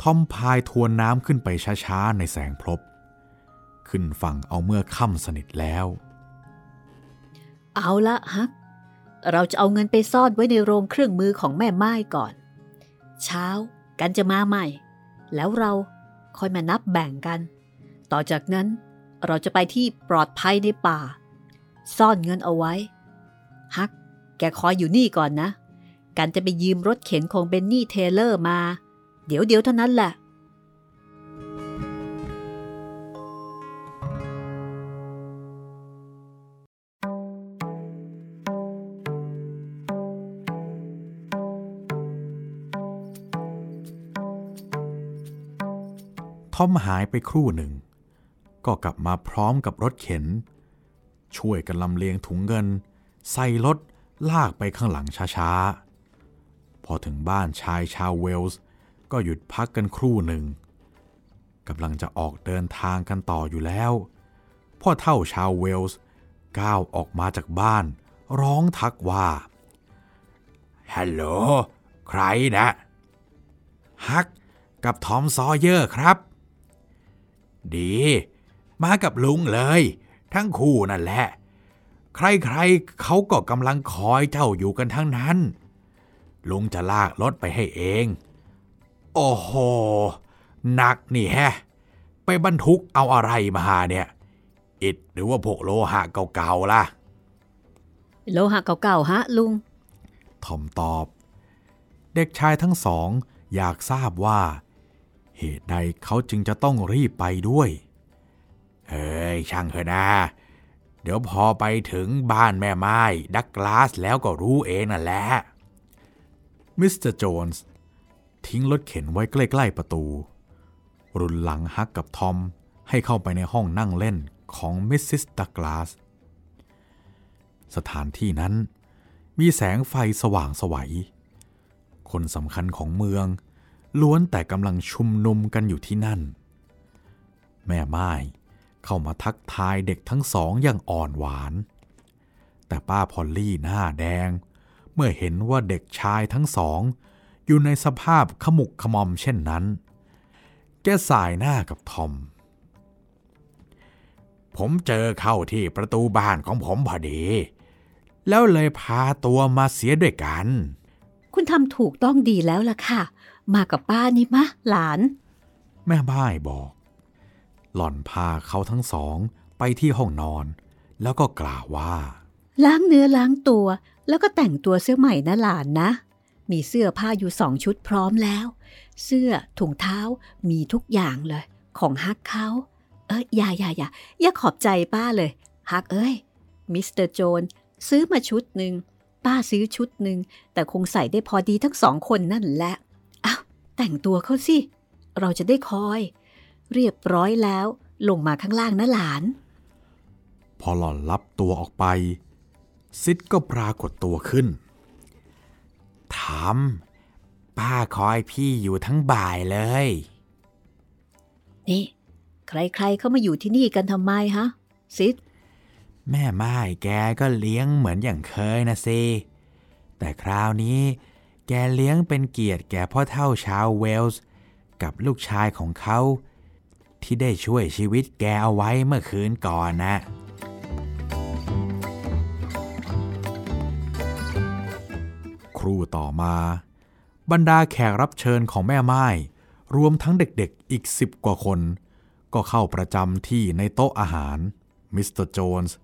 ทอมพายทวนน้ำขึ้นไปช้าๆในแสงพลบ ขึ้นฝั่งเอาเมื่อค่ำสนิทแล้ว เอาละฮัก เราจะเอาเงินไปซ่อนไว้ในโรงเครื่องมือของแม่ไม้ก่อน เช้ากันจะมาใหม่ แล้วเราค่อยมานับแบ่งกัน ต่อจากนั้น เราจะไปที่ปลอดภัยในป่า ซ่อนเงินเอาไว้ ฮัก แกคอยอยู่นี่ก่อนนะ กันจะไปยืมรถเข็นของเบนนี่เทเลอร์มา เดี๋ยวเดี๋ยวเท่านั้นแหละ ทอมหายไปครู่หนึ่ง ก็กลับมาพร้อมกับรถเข็น ช่วยกันลำเลียงถุงเงิน ใส่รถลากไปข้างหลังช้าๆ พอถึงบ้านชายชาวเวลส์ ก็หยุดพักกันครู่หนึ่งกำลังจะออกเดินทางกันต่ออยู่แล้ว พ่อเฒ่าชาวเวลส์ก้าวออกมาจากบ้าน ร้องทักว่าฮัลโหลใครนะฮักกับทอมซอเยอร์ครับ ดี มากับลุงเลย ทั้งคู่นั่นแหละ ใครๆเขาก็กำลังคอยเจ้าอยู่กันทั้งนั้น ลุงจะลากรถไปให้เอง โอ้โหหนักนี่แฮะ ไปบรรทุกเอาอะไรมาเนี่ย อิดหรือว่าพวกโลหะเก่าๆล่ะ โลหะเก่าๆฮะลุงทอมตอบ เด็กชายทั้งสองอยากทราบว่า เหตุใดเขาจึงจะต้องรีบไปด้วย เอ้ยช่างเถอะนะ เดี๋ยวพอไปถึงบ้านแม่ม่ายดักกลาสแล้วก็รู้เองนั่นแหละ มิสเตอร์โจนส์ทิ้งรถเข็นไว้ใกล้ ๆ ประตู รุนหลังฮักกับทอมให้เข้าไปในห้องนั่งเล่นของมิสซิสดักกลาส สถานที่นั้นมีแสงไฟสว่างไสว คนสำคัญของเมือง ล้วนแต่กำลังชุมนุมกันอยู่ที่นั่น แม่ไม้ เข้ามาทักทายเด็กทั้งสองอย่างอ่อนหวาน แต่ป้าพอลลี่หน้าแดง เมื่อเห็นว่าเด็กชายทั้งสอง อยู่ในสภาพขมุกขมอมเช่นนั้น แกสายหน้ากับทอม ผมเจอเข้าที่ประตูบ้านของผมพอดี แล้วเลยพาตัวมาเสียด้วยกัน คุณทำถูกต้องดีแล้วล่ะค่ะ มากับป้านี่มะหลาน แม่บ้ายบอก หล่อนพาเขาทั้งสองไปที่ห้องนอน แล้วก็กล่าวว่า ล้างเนื้อล้างตัว แล้วก็แต่งตัวเสื้อใหม่นะหลานนะ มีเสื้อผ้าอยู่สองชุดพร้อมแล้ว เสื้อถุงเท้ามีทุกอย่างเลย ของฮักเขาเอ้ยอย่าอย่าอย่าอย่าขอบใจป้าเลยฮักเอ้ยมิสเตอร์โจนซื้อมาชุดหนึ่งป้าซื้อชุดหนึ่งแต่คงใส่ได้พอดีทั้งสองคนนั่นแหละอ้าวแต่งตัวเขาสิ เราจะได้คอย เรียบร้อยแล้ว ลงมาข้างล่างนะหลาน พอหล่อนรับตัวออกไป ซิดก็ปรากฏตัวขึ้นถามป้าคอยพี่อยู่ทั้งบ่ายเลย นี่ ใครๆเข้ามาอยู่ที่นี่กันทำไมฮะ ซิดแม่ไม้แกก็เลี้ยงเหมือนอย่างเคยนะสิ แต่คราวนี้แกเลี้ยงเป็นเกียรติแก่พ่อเท่าชาวเวลส์ กับลูกชายของเขา ที่ได้ช่วยชีวิตแกเอาไว้เมื่อคืนก่อนนะ ครูต่อมา บรรดาแขกรับเชิญของแม่ไม้รวมทั้งเด็กๆอีกสิบกว่าคน ก็เข้าประจำที่ในโต๊ะอาหาร มิสเตอร์โจนส์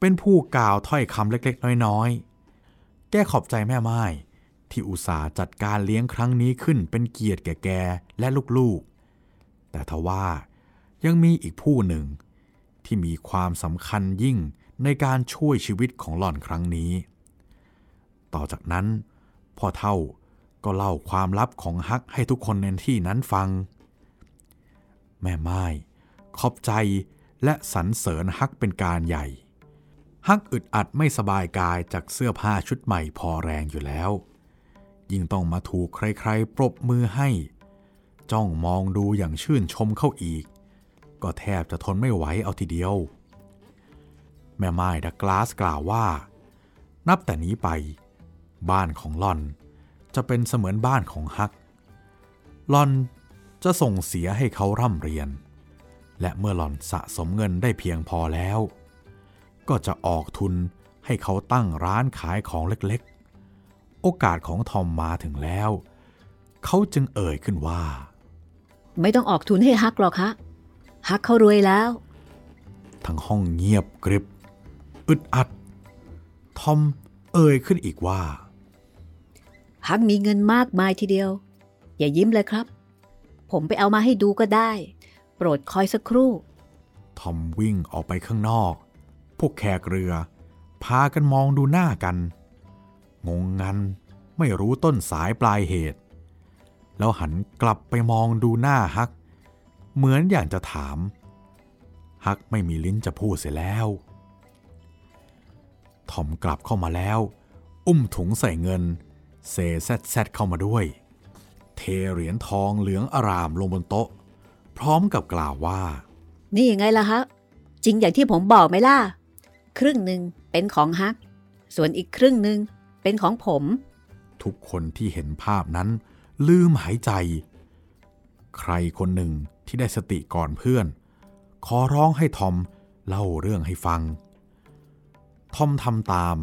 เป็นผู้กล่าวถ้อยคำเล็กๆ น้อยๆ แกขอบใจแม่ไม้ที่อุตส่าห์จัดการเลี้ยงครั้งนี้ขึ้นเป็นเกียรติแก่แกและลูกๆ แต่ทว่า ยังมีอีกผู้หนึ่ง ที่มีความสำคัญยิ่งในการช่วยชีวิตของหล่อนครั้งนี้ ต่อจากนั้น พ่อเท่าก็เล่าความลับของฮักให้ทุกคนในที่นั้นฟัง แม่ไม้ขอบใจและสรรเสริญฮักเป็นการใหญ่ ฮักอึดอัดไม่สบายกายจากเสื้อผ้าชุดใหม่พอแรงอยู่แล้ว ยิ่งต้องมาถูกใครๆ ปรบมือให้ จ้องมองดูอย่างชื่นชมเข้าอีก ก็แทบจะทนไม่ไหวเอาทีเดียว แม่ไม้ดักกลาสกล่าวว่า นับแต่นี้ไป บ้านของลอนจะเป็นเสมือนบ้านของฮักลอนจะส่งเสียให้เขาร่ำเรียน และเมื่อหลอนสะสมเงินได้เพียงพอแล้ว ก็จะออกทุนให้เขาตั้งร้านขายของเล็กๆ โอกาสของทอมมาถึงแล้ว เขาจึงเอ่ยขึ้นว่า ไม่ต้องออกทุนให้ฮักหรอกฮะ ฮักเขารวยแล้ว ทั้งห้องเงียบกริบ อึดอัด ทอมเอ่ยขึ้นอีกว่า ฮักมีเงินมากมายทีเดียว อย่ายิ้มเลยครับ ผมไปเอามาให้ดูก็ได้ โปรดคอยสักครู่ ทอมวิ่งออกไปข้างนอก พวกแขกเรือ พากันมองดูหน้ากัน งงงันไม่รู้ต้นสายปลายเหตุ แล้วหันกลับไปมองดูหน้าฮัก เหมือนอย่างจะถาม ฮักไม่มีลิ้นจะพูดเสียแล้วทอมกลับเข้ามาแล้ว อุ้มถุงใส่เงินเซแซดแซดเข้ามาด้วย เทเหรียญทองเหลืองอารามลงบนโต๊ะ พร้อมกับกล่าวว่า นี่ยังไงล่ะฮะ จริงอย่างที่ผมบอกไหมล่ะ ครึ่งหนึ่งเป็นของฮัก ส่วนอีกครึ่งหนึ่งเป็นของผม ทุกคนที่เห็นภาพนั้น ลืมหายใจ ใครคนหนึ่ง ที่ได้สติก่อนเพื่อน ขอร้องให้ทอมเล่าเรื่องให้ฟัง ทอมทำตาม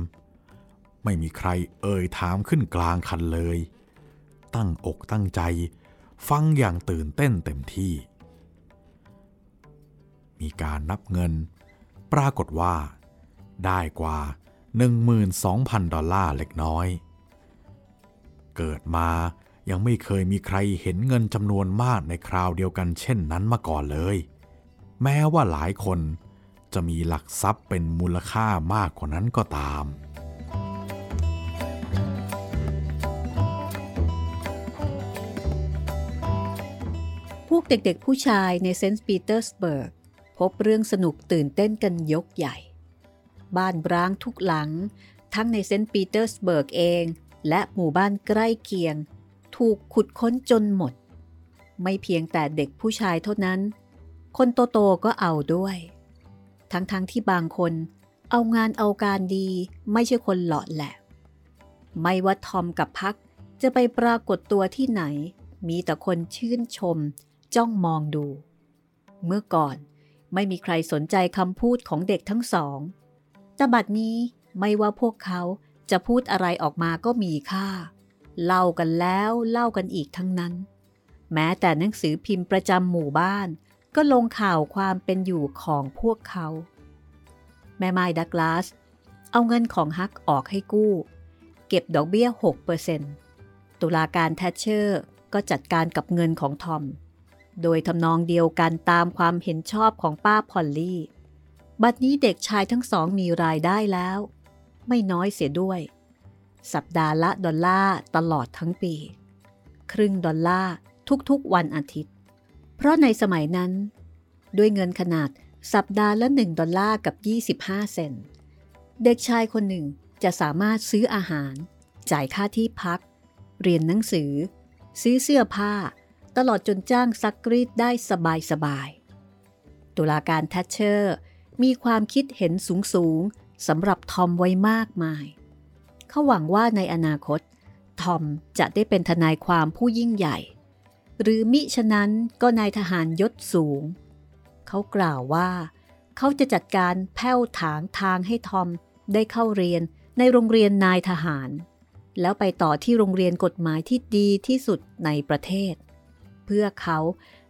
ไม่มีใครเอ่ยถามขึ้นกลางคันเลย ตั้งอกตั้งใจ ฟังอย่างตื่นเต้นเต็มที่ มีการนับเงิน ปรากฏว่า ได้กว่า 12,000 ดอลลาร์เล็กน้อย เกิดมา ยังไม่เคยมีใครเห็นเงินจำนวนมากในคราวเดียวกันเช่นนั้นมาก่อนเลย แม้ว่าหลายคนจะมีหลักทรัพย์เป็นมูลค่ามากกว่านั้นก็ตาม พวกเด็กๆผู้ชายในเซนต์ปีเตอร์สเบิร์กพบเรื่องสนุกตื่นเต้นกันยกใหญ่ บ้านร้างทุกหลัง ทั้งในเซนต์ปีเตอร์สเบิร์กเอง และหมู่บ้านใกล้เคียง ถูกขุดค้นจนหมด ไม่เพียงแต่เด็กผู้ชายเท่านั้น คนโตๆก็เอาด้วย ทั้งๆที่บางคนเอางานเอาการดีไม่ใช่คนเหลาะแหละ ไม่ว่าทอมกับฮักจะไปปรากฏตัวที่ไหน มีแต่คนชื่นชม จ้องมองดู เมื่อก่อนไม่มีใครสนใจคำพูดของเด็กทั้งสอง แต่บัดนี้ไม่ว่าพวกเขาจะพูดอะไรออกมาก็มีค่า เล่ากันแล้วเล่ากันอีกทั้งนั้น แม้แต่หนังสือพิมพ์ประจำหมู่บ้าน ก็ลงข่าวความเป็นอยู่ของพวกเขา แม่ไม้ดักลาส เอาเงินของฮักออกให้กู้ เก็บดอกเบี้ย 6%ตุลาการแทชเชอร์ก็จัดการกับเงินของทอม โดยทำนองเดียวกันตามความเห็นชอบของป้าพอลลี่ บัดนี้เด็กชายทั้งสองมีรายได้แล้ว ไม่น้อยเสียด้วย สัปดาห์ละดอลลาร์ตลอดทั้งปี ครึ่งดอลลาร์ทุกๆวันอาทิตย์ เพราะในสมัยนั้น ด้วยเงินขนาดสัปดาห์ละ 1 ดอลลาร์กับ 25 เซนต์ เด็กชายคนหนึ่งจะสามารถซื้ออาหาร จ่ายค่าที่พัก เรียนหนังสือ ซื้อเสื้อผ้า ตลอดจนจ้างซักกรีดได้สบายสบายตุลาการแทชเชอร์ มีความคิดเห็นสูงสูงสำหรับทอมไว้มากมาย เขาหวังว่าในอนาคต ทอมจะได้เป็นทนายความผู้ยิ่งใหญ่ หรือมิฉะนั้นก็นายทหารยศสูง เขากล่าวว่าเขาจะจัดการแผ้วถางทางให้ทอมได้เข้าเรียนในโรงเรียนนายทหาร แล้วไปต่อที่โรงเรียนกฎหมายที่ดีที่สุดในประเทศ เพื่อเขา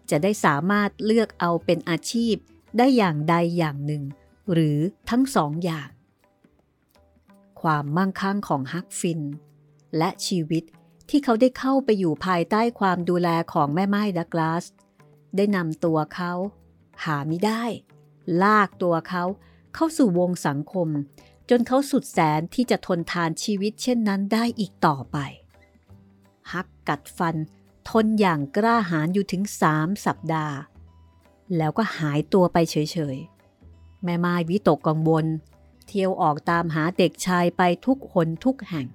จะได้สามารถเลือกเอาเป็นอาชีพได้อย่างใดอย่างหนึ่ง หรือทั้งสองอย่าง ความมั่งคั่งของฮักฟิน และชีวิตที่เขาได้เข้าไปอยู่ภายใต้ความดูแลของแม่ไม้ดักลาส ได้นำตัวเขา หาไม่ได้ ลากตัวเขาเข้าสู่วงสังคม จนเขาสุดแสนที่จะทนทานชีวิตเช่นนั้นได้อีกต่อไป ฮักกัดฟันทนอย่างกล้าหาญอยู่ถึงสามสัปดาห์ แล้วก็หายตัวไปเฉยๆ แม่ไม้วิตกกังวล เที่ยวออกตามหาเด็กชายไปทุกคนทุกแห่ง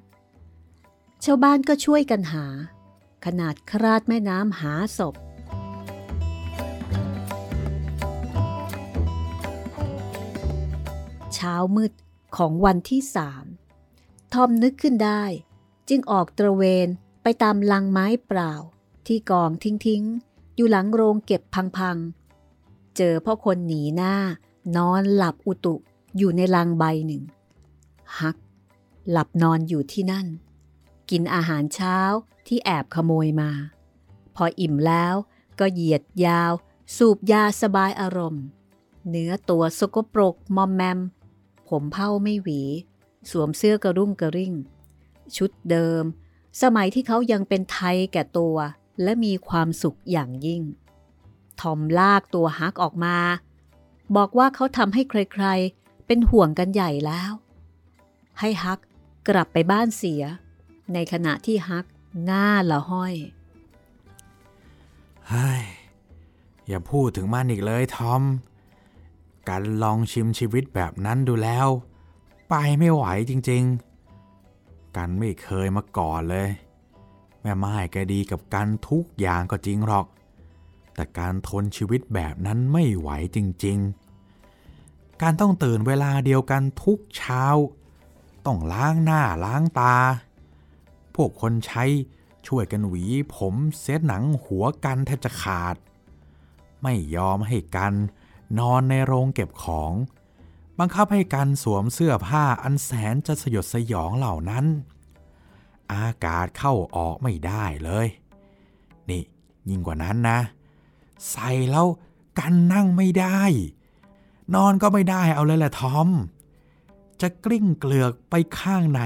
ชาวบ้านก็ช่วยกันหา ขนาดคราดแม่น้ำหาศพ เช้ามืดของวันที่สามทอมนึกขึ้นได้ จึงออกตระเวนไปตามลังไม้เปล่า ที่กองทิ้งๆ อยู่หลังโรงเก็บพังๆ เจอพ่อคนหนีหน้านอนหลับอุตุ อยู่ในลังใบหนึ่ง ฮัก หลับนอนอยู่ที่นั่น กินอาหารเช้าที่แอบขโมยมา พออิ่มแล้วก็เหยียดยาว สูบยาสบายอารมณ์ เนื้อตัวสกปรกมอมแมม ผมเผ้าไม่หวี สวมเสื้อกระรุ่งกระริ่ง ชุดเดิม สมัยที่เขายังเป็นไทยแก่ตัวและมีความสุขอย่างยิ่ง ทอมลากตัวฮักออกมา บอกว่าเขาทำให้ใครๆ เป็นห่วงกันใหญ่แล้ว ให้ฮักกลับไปบ้านเสีย ในขณะที่ฮักหน้าละห้อยเฮ้ยอย่าพูดถึงมันอีกเลยทอม การลองชิมชีวิตแบบนั้นดูแล้ว ไปไม่ไหวจริงๆ กันไม่เคยมาก่อนเลย แม่ไม้แกดีกับกันทุกอย่างก็จริงหรอก แต่การทนชีวิตแบบนั้นไม่ไหวจริงๆ การต้องตื่นเวลาเดียวกันทุกเช้า ต้องล้างหน้าล้างตา พวกคนใช้ช่วยกันหวี ผมเสียหนังหัวกันแทบจะขาด ไม่ยอมให้กันนอนในโรงเก็บของ บังคับให้กันสวมเสื้อผ้าอันแสนจะสยดสยองเหล่านั้น อากาศเข้าออกไม่ได้เลย นี่ยิ่งกว่านั้นนะ ใส่แล้วกันนั่งไม่ได้ นอนก็ไม่ได้เอาเลยแหละทอม จะกลิ้งเกลือกไปข้างไหน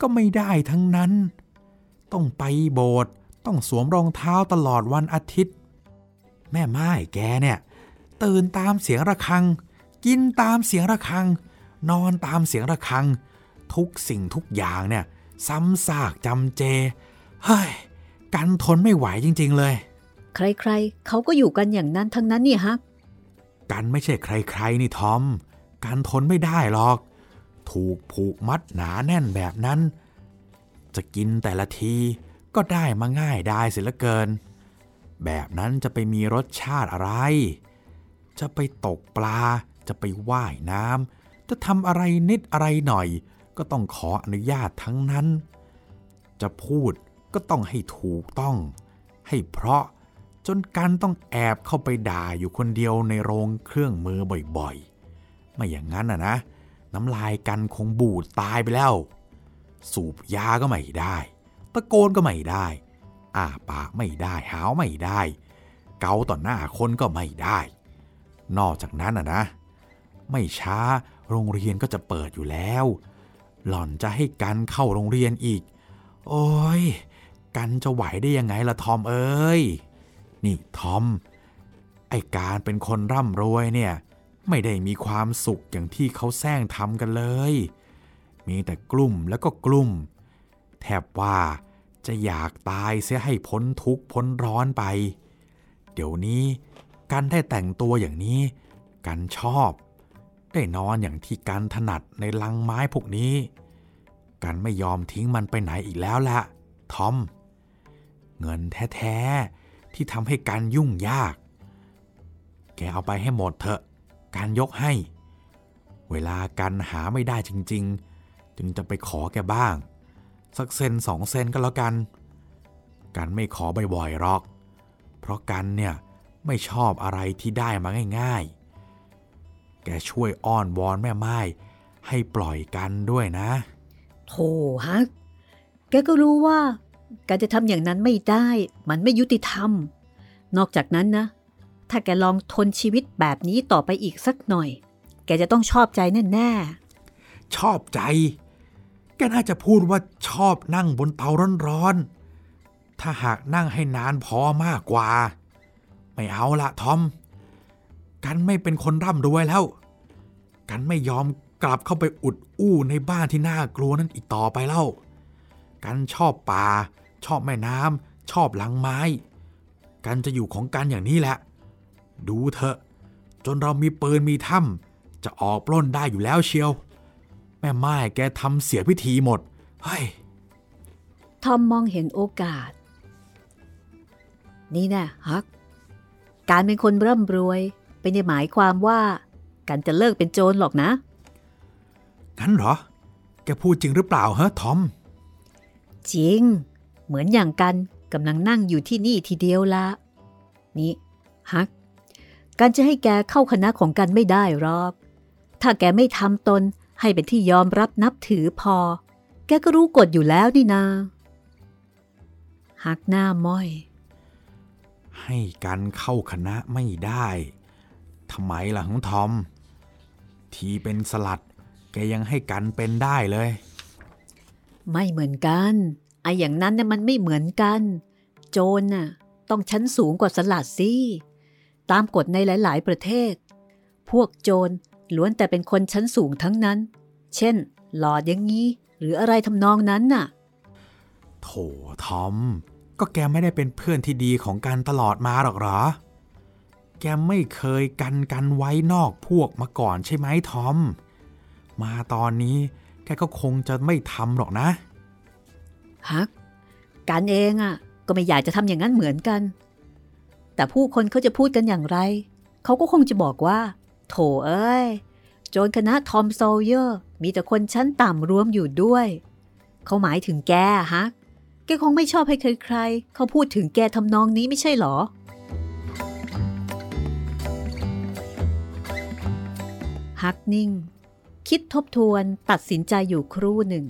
ก็ไม่ได้ทั้งนั้น ต้องไปโบสถ์ต้องสวมรองเท้าตลอดวันอาทิตย์ แม่ไม้แกเนี่ย ตื่นตามเสียงระฆัง กินตามเสียงระฆัง นอนตามเสียงระฆัง ทุกสิ่งทุกอย่างเนี่ย ซ้ำซากจำเจ เฮ้ย กันทนไม่ไหวจริง ๆ เลย ใครๆเขาก็อยู่กันอย่างนั้นทั้งนั้นนี่ฮะ กันไม่ใช่ใครๆนี่ทอม กันทนไม่ได้หรอก ถูกผูกมัดหนาแน่นแบบนั้น จะกินแต่ละทีก็ได้มาง่ายได้เสียเหลือเกิน แบบนั้นจะไปมีรสชาติอะไร จะไปตกปลา จะไปว่ายน้ำจะทำอะไรนิดอะไรหน่อย ก็ต้องขออนุญาตทั้งนั้น จะพูดก็ต้องให้ถูกต้อง ให้เพราะ จนกันต้องแอบเข้าไปด่าอยู่คนเดียวในโรงเครื่องมือบ่อยๆ ไม่อย่างนั้นอะนะ น้ำลายกันคงบูดตายไปแล้ว สูบยาก็ไม่ได้ ตะโกนก็ไม่ได้ อ้าปากไม่ได้หาวไม่ได้ เกาต่อหน้าคนก็ไม่ได้ นอกจากนั้นอะนะ ไม่ช้าโรงเรียนก็จะเปิดอยู่แล้ว หล่อนจะให้กันเข้าโรงเรียนอีก โอ้ย กันจะไหวได้ยังไงล่ะทอมเอ้ย นี่ทอม ไอการเป็นคนร่ำรวยเนี่ย ไม่ได้มีความสุขอย่างที่เขาแซงทำกันเลย มีแต่กลุ่มแล้วก็กลุ่ม แทบว่าจะอยากตายเสียให้พ้นทุกข์พ้นร้อนไป เดี๋ยวนี้กันได้แต่งตัวอย่างนี้ กันชอบ ได้นอนอย่างที่กันถนัดในลังไม้พวกนี้ กันไม่ยอมทิ้งมันไปไหนอีกแล้วละทอม เงินแท้ๆ ที่ทำให้การยุ่งยาก แกเอาไปให้หมดเถอะ การยกให้ เวลากันหาไม่ได้จริง ๆ จึงจะไปขอแกบ้าง สักเซนสองเซนก็แล้วกันกันไม่ขอบ่อยๆหรอก เพราะกันเนี่ยไม่ชอบอะไรที่ได้มาง่าย ๆ แกช่วยอ้อนวอนแม่ไม้ให้ปล่อยกันด้วยนะ โธ่ฮัก แกก็รู้ว่า การจะทำอย่างนั้นไม่ได้ มันไม่ยุติธรรม นอกจากนั้นนะ ถ้าแกลองทนชีวิตแบบนี้ต่อไปอีกสักหน่อย แกจะต้องชอบใจแน่ๆ ชอบใจ แกน่าจะพูดว่าชอบนั่งบนเตาร้อนๆ ถ้าหากนั่งให้นานพอมากกว่า ไม่เอาละทอม กันไม่เป็นคนร่ำรวยแล้ว กันไม่ยอมกลับเข้าไปอุดอู้ในบ้านที่น่ากลัวนั้นอีกต่อไปแล้ว กันชอบป่า ชอบแม่น้ำชอบหลังไม้ กันจะอยู่ของกันอย่างนี้แหละ ดูเถอะ จนเรามีปืนมีถ้ำจะออกปล้นได้อยู่แล้วเชียว แม่ไม้แกทำเสียพิธีหมด เฮ้ยๆทอมมองเห็นโอกาส นี่แน่ฮัก การเป็นคนร่ำรวยไม่ได้หมายความว่าการจะเลิกเป็นโจรหรอกนะงั้นเหรอ แกพูดจริงหรือเปล่าเฮ้ทอม จริง เหมือนอย่างกันกำลังนั่งอยู่ที่นี่ทีเดียวละนี่ฮักการจะให้แกเข้าคณะของกันไม่ได้หรอก ถ้าแกไม่ทำตนให้เป็นที่ยอมรับนับถือพอ แกก็รู้กฎอยู่แล้วนี่นาฮักหน้าม้อย ให้กันเข้าคณะไม่ได้ทำไมล่ะของทอม ทีเป็นสลัด แกยังให้กันเป็นได้เลย ไม่เหมือนกันไอ้อย่างนั้นน่ะมันไม่เหมือนกัน โจรน่ะต้องชั้นสูงกว่าสลัดสิตามกฎในหลาย ๆ ประเทศ พวกโจรล้วนแต่เป็นคนชั้นสูงทั้งนั้น เช่น หลอดอย่างนี้หรืออะไรทำนองนั้นน่ะ โถทอม ก็แกไม่ได้เป็นเพื่อนที่ดีของกันตลอดมาหรอกหรอ แกไม่เคยกันกันไว้นอกพวกมาก่อนใช่ไหมทอม มาตอนนี้ แกก็คงจะไม่ทำหรอกนะฮักกันเองอะ ก็ไม่อยากจะทำอย่างนั้นเหมือนกัน แต่ผู้คนเขาจะพูดกันอย่างไร เขาก็คงจะบอกว่า โถเอ้ย โจรคณะทอม ซอว์เยอร์ มีแต่คนชั้นต่ำรวมอยู่ด้วย เขาหมายถึงแกฮักแกคงไม่ชอบให้ใครๆ เขาพูดถึงแกทำนองนี้ไม่ใช่หรอฮักนิ่ง คิดทบทวนตัดสินใจอยู่ครู่หนึ่ง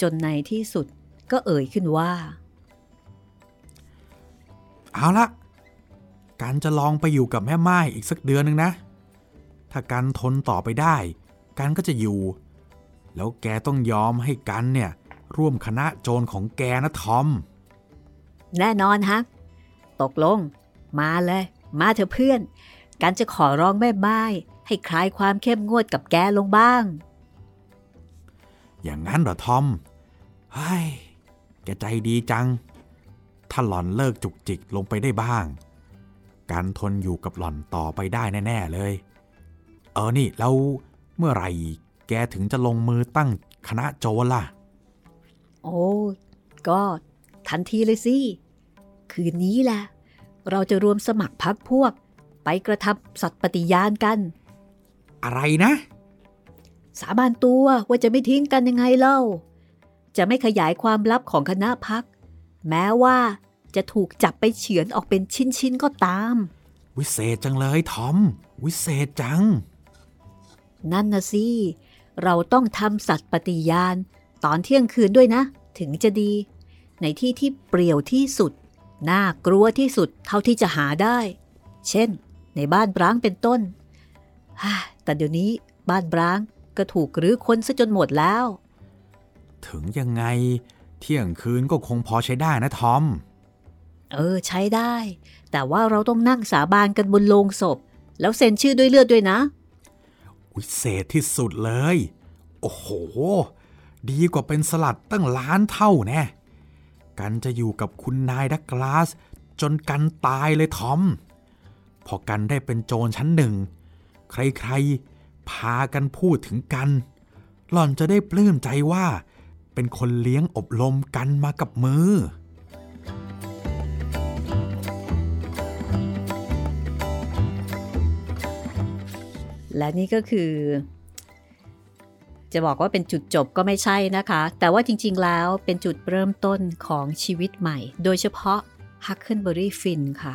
จนในที่สุดก็เอ่ยขึ้นว่า เอาละการจะลองไปอยู่กับแม่ไม้อีกสักเดือนหนึ่งนะ ถ้ากันทนต่อไปได้กันก็จะอยู่ แล้วแกต้องยอมให้กันเนี่ย ร่วมคณะโจรของแกนะทอม แน่นอนฮักตกลง มาเลย มาเถอะเพื่อน การจะขอร้องแม่ไม้ให้คลายความเข้มงวดกับแกลงบ้าง อย่างนั้นเหรอทอมเฮ้ยแกใจดีจัง ถ้าหล่อนเลิกจุกจิกลงไปได้บ้าง การทนอยู่กับหล่อนต่อไปได้แน่ ๆ เลย เออนี่แล้วเมื่อไหร่แกถึงจะลงมือตั้งคณะโจรล่ะ โอ้ก็ทันทีเลยสิ คืนนี้แหละเราจะรวมสมัครพักพวก ไปกระทำสัตย์ปฏิญาณกัน อะไรนะ สาบานตัวว่าจะไม่ทิ้งกันยังไงเล่า จะไม่ขยายความลับของคณะพัก แม้ว่าจะถูกจับไปเฉือนออกเป็นชิ้นๆก็ตาม วิเศษจังเลยทอม วิเศษจัง นั่นนะสิ เราต้องทำสัตย์ปฏิญาณ ตอนเที่ยงคืนด้วยนะ ถึงจะดี ในที่ที่เปรี่ยวที่สุด น่ากลัวที่สุดเท่าที่จะหาได้ เช่น ในบ้านร้างเป็นต้นฮ่าแต่เดี๋ยวนี้บ้านร้างก็ถูกรื้อค้นซะจนหมดแล้ว ถึงยังไงเที่ยงคืนก็คงพอใช้ได้นะทอม เออใช้ได้ แต่ว่าเราต้องนั่งสาบานกันบนโลงศพ แล้วเซ็นชื่อด้วยเลือดด้วยนะ วิเศษที่สุดเลย โอ้โห ดีกว่าเป็นสลัดตั้งล้านเท่าแน่กันจะอยู่กับคุณนายดักลาส จนกันตายเลยทอม พอกันได้เป็นโจรชั้นหนึ่ง ใครๆ พากันพูดถึงกัน หล่อนจะได้ปลื้มใจว่า เป็นคนเลี้ยงอบรมกันมากับมือ และนี่ก็คือ จะบอกว่าเป็นจุดจบก็ไม่ใช่นะคะ แต่ว่าจริงๆแล้วเป็นจุดเริ่มต้นของชีวิตใหม่ โดยเฉพาะ Huckleberry Finn ค่ะ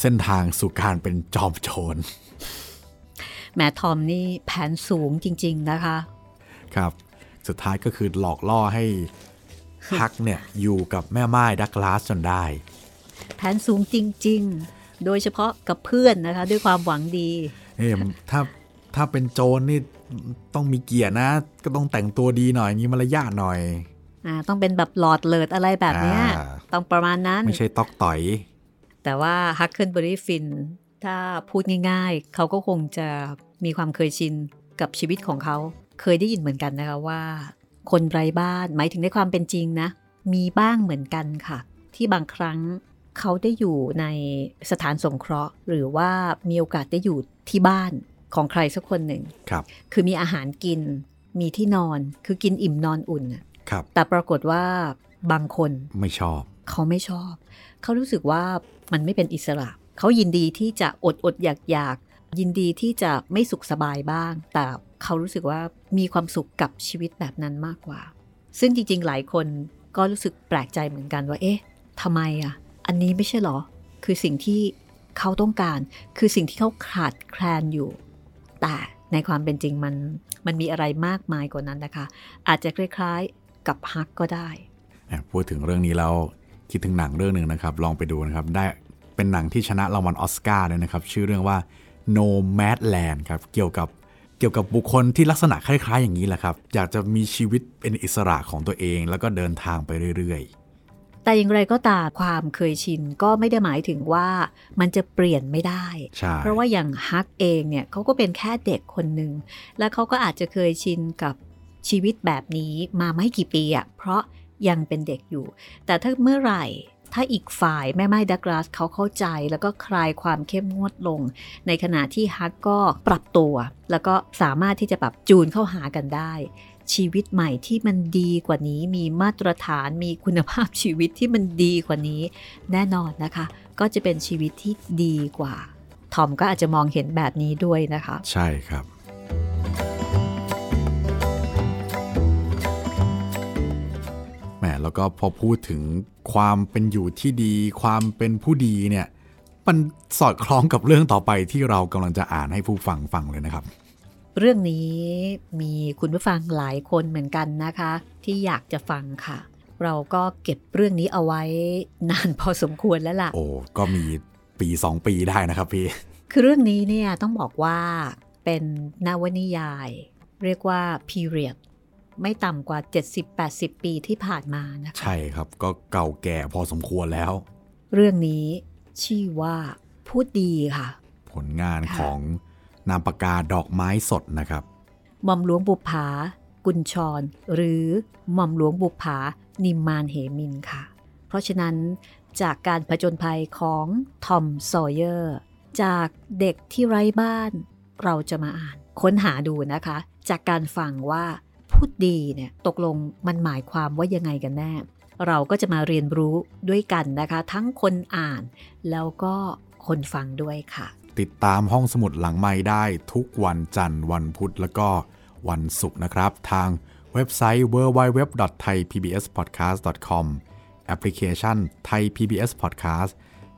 เส้นทางสู่การเป็นจอมโจรแม่ทอมนี่แผนสูงจริง ๆนะคะ ครับ สุดท้ายก็คือหลอกล่อให้ฮักเนี่ยอยู่กับแม่ไม้ดักลาสจนได้ แผนสูงจริง ๆ โดยเฉพาะกับเพื่อนนะคะ ด้วยความหวังดีเอ้ยถ้าถ้าเป็นโจรนี่ต้องมีเกียรตินะ ก็ต้องแต่งตัวดีหน่อยมีมารยาทหน่อยอ่าต้องเป็นแบบหลอดเลิดอะไรแบบเนี้ยอ่าต้องประมาณนั้น ไม่ใช่ตอกต่อย แต่ว่า Huckleberry Finn ถ้าพูดง่ายๆ เขาก็คงจะมีความเคยชินกับชีวิตของเขา เคยได้ยินเหมือนกันนะคะว่า คนไร้บ้านหมายถึงในความเป็นจริงนะ มีบ้างเหมือนกันค่ะ ที่บางครั้งเขาได้อยู่ในสถานสงเคราะห์ หรือว่ามีโอกาสได้อยู่ที่บ้านของใครสักคนหนึ่งครับ คือมีอาหารกิน มีที่นอน คือกินอิ่มนอนอุ่นน่ะครับ แต่ปรากฏว่าบางคนไม่ชอบ เขาไม่ชอบ เขารู้สึกว่ามันไม่เป็นอิสระ เขายินดีที่จะอดอดอยากอยากยินดีที่จะไม่สุขสบายบ้าง แต่เขารู้สึกว่ามีความสุขกับชีวิตแบบนั้นมากกว่า ซึ่งจริงๆ หลายคนก็รู้สึกแปลกใจเหมือนกันว่า เอ๊ะทำไมอะ อันนี้ไม่ใช่หรอ คือสิ่งที่เขาต้องการ คือสิ่งที่เขาขาดแคลนอยู่ แต่ในความเป็นจริงมัน มันมีอะไรมากมายกว่านั้นนะคะ อาจจะคล้ายๆ กับฮักก็ได้ พูดถึงเรื่องนี้แล้ว คิดถึงหนังเรื่องหนึ่งนะครับ ลองไปดูนะครับ ได้เป็นหนังที่ชนะรางวัลออสการ์ด้วยนะครับ ชื่อเรื่องว่า Nomadland ครับ เกี่ยวกับเกี่ยวกับบุคคลที่ลักษณะคล้าย ๆ อย่างนี้แหละครับ อยากจะมีชีวิตเป็นอิสระของตัวเอง แล้วก็เดินทางไปเรื่อยแต่อย่างไรก็ตามความเคยชินก็ไม่ได้หมายถึงว่ามันจะเปลี่ยนไม่ได้ๆใช่เพราะว่าอย่างฮักเองเนี่ยเขาก็เป็นแค่เด็กคนหนึ่ง และเขาก็อาจจะเคยชินกับชีวิตแบบนี้มาไม่กี่ปีอะเพราะ ยังเป็นเด็กอยู่ แต่ถ้าเมื่อไหร่ถ้าอีกฝ่ายแม่ไม้ดักลาสเขาเข้าใจแล้วก็คลายความเข้มงวดลง ในขณะที่ฮักก็ปรับตัว แล้วก็สามารถที่จะปรับจูนเข้าหากันได้ ชีวิตใหม่ที่มันดีกว่านี้มีมาตรฐานมีคุณภาพชีวิตที่มันดีกว่านี้ แน่นอนนะคะ ก็จะเป็นชีวิตที่ดีกว่าทอมก็อาจจะมองเห็นแบบนี้ด้วยนะคะ ใช่ครับ แหมแล้วก็พอพูดถึงความเป็นอยู่ที่ดี ความเป็นผู้ดีเนี่ย มันสอดคล้องกับเรื่องต่อไปที่เรากำลังจะอ่านให้ผู้ฟังฟังเลยนะครับ เรื่องนี้มีคุณผู้ฟังหลายคนเหมือนกันนะคะ ที่อยากจะฟังค่ะ เราก็เก็บเรื่องนี้เอาไว้นานพอสมควรแล้วล่ะ โอ้ก็มีปีสองปีได้นะครับพี่ คือเรื่องนี้เนี่ยต้องบอกว่าเป็นนวนิยาย เรียกว่า period ไม่ต่ำกว่า 70-80 ปีที่ผ่านมานะคะใช่ครับก็เก่าแก่พอสมควรแล้ว เรื่องนี้ชื่อว่าพูดดีค่ะ ผลงานค่ะของนามปากกาดอกไม้สดนะครับหม่อมหลวงบุภากุญชร หรือหม่อมหลวงบุภานิมมานเหมินค่ะ เพราะฉะนั้นจากการผจญภัยของทอมซอยเยอร์จากเด็กที่ไร้บ้าน เราจะมาอ่าน ค้นหาดูนะคะ จากการฟังว่า พูดดีเนี่ยตกลงมันหมายความว่ายังไงกันแน่ เราก็จะมาเรียนรู้ด้วยกันนะคะ ทั้งคนอ่าน แล้วก็คนฟังด้วยค่ะ ติดตามห้องสมุดหลังไม้ได้ทุกวันจันทร์วันพุธแล้วก็วันศุกร์นะครับ ทางเว็บไซต์ www.thaipbspodcast.com แอปพลิเคชัน Thai PBS Podcast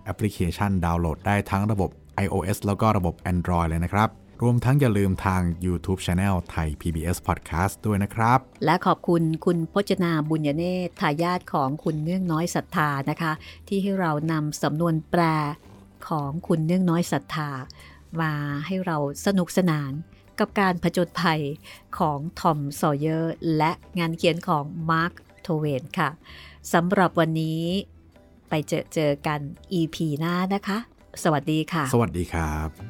แอปพลิเคชันดาวน์โหลดได้ทั้งระบบ iOS แล้วก็ระบบ Android เลยนะครับ รวมทั้งอย่าลืมทาง YouTube Channel Thai PBS Podcast ด้วยนะครับ และขอบคุณคุณพจนาบุญญเนตรทายาทของคุณเนื่องน้อยศรัทธานะคะ ที่ให้เรานำสำนวนแปลของคุณเนื่องน้อยศรัทธา มาให้เราสนุกสนานกับการผจญภัยของทอมซอเยอร์และงานเขียนของมาร์คโทเวนค่ะสำหรับวันนี้ไปเจอเจอกัน EP หน้านะคะ สวัสดีค่ะ สวัสดีครับ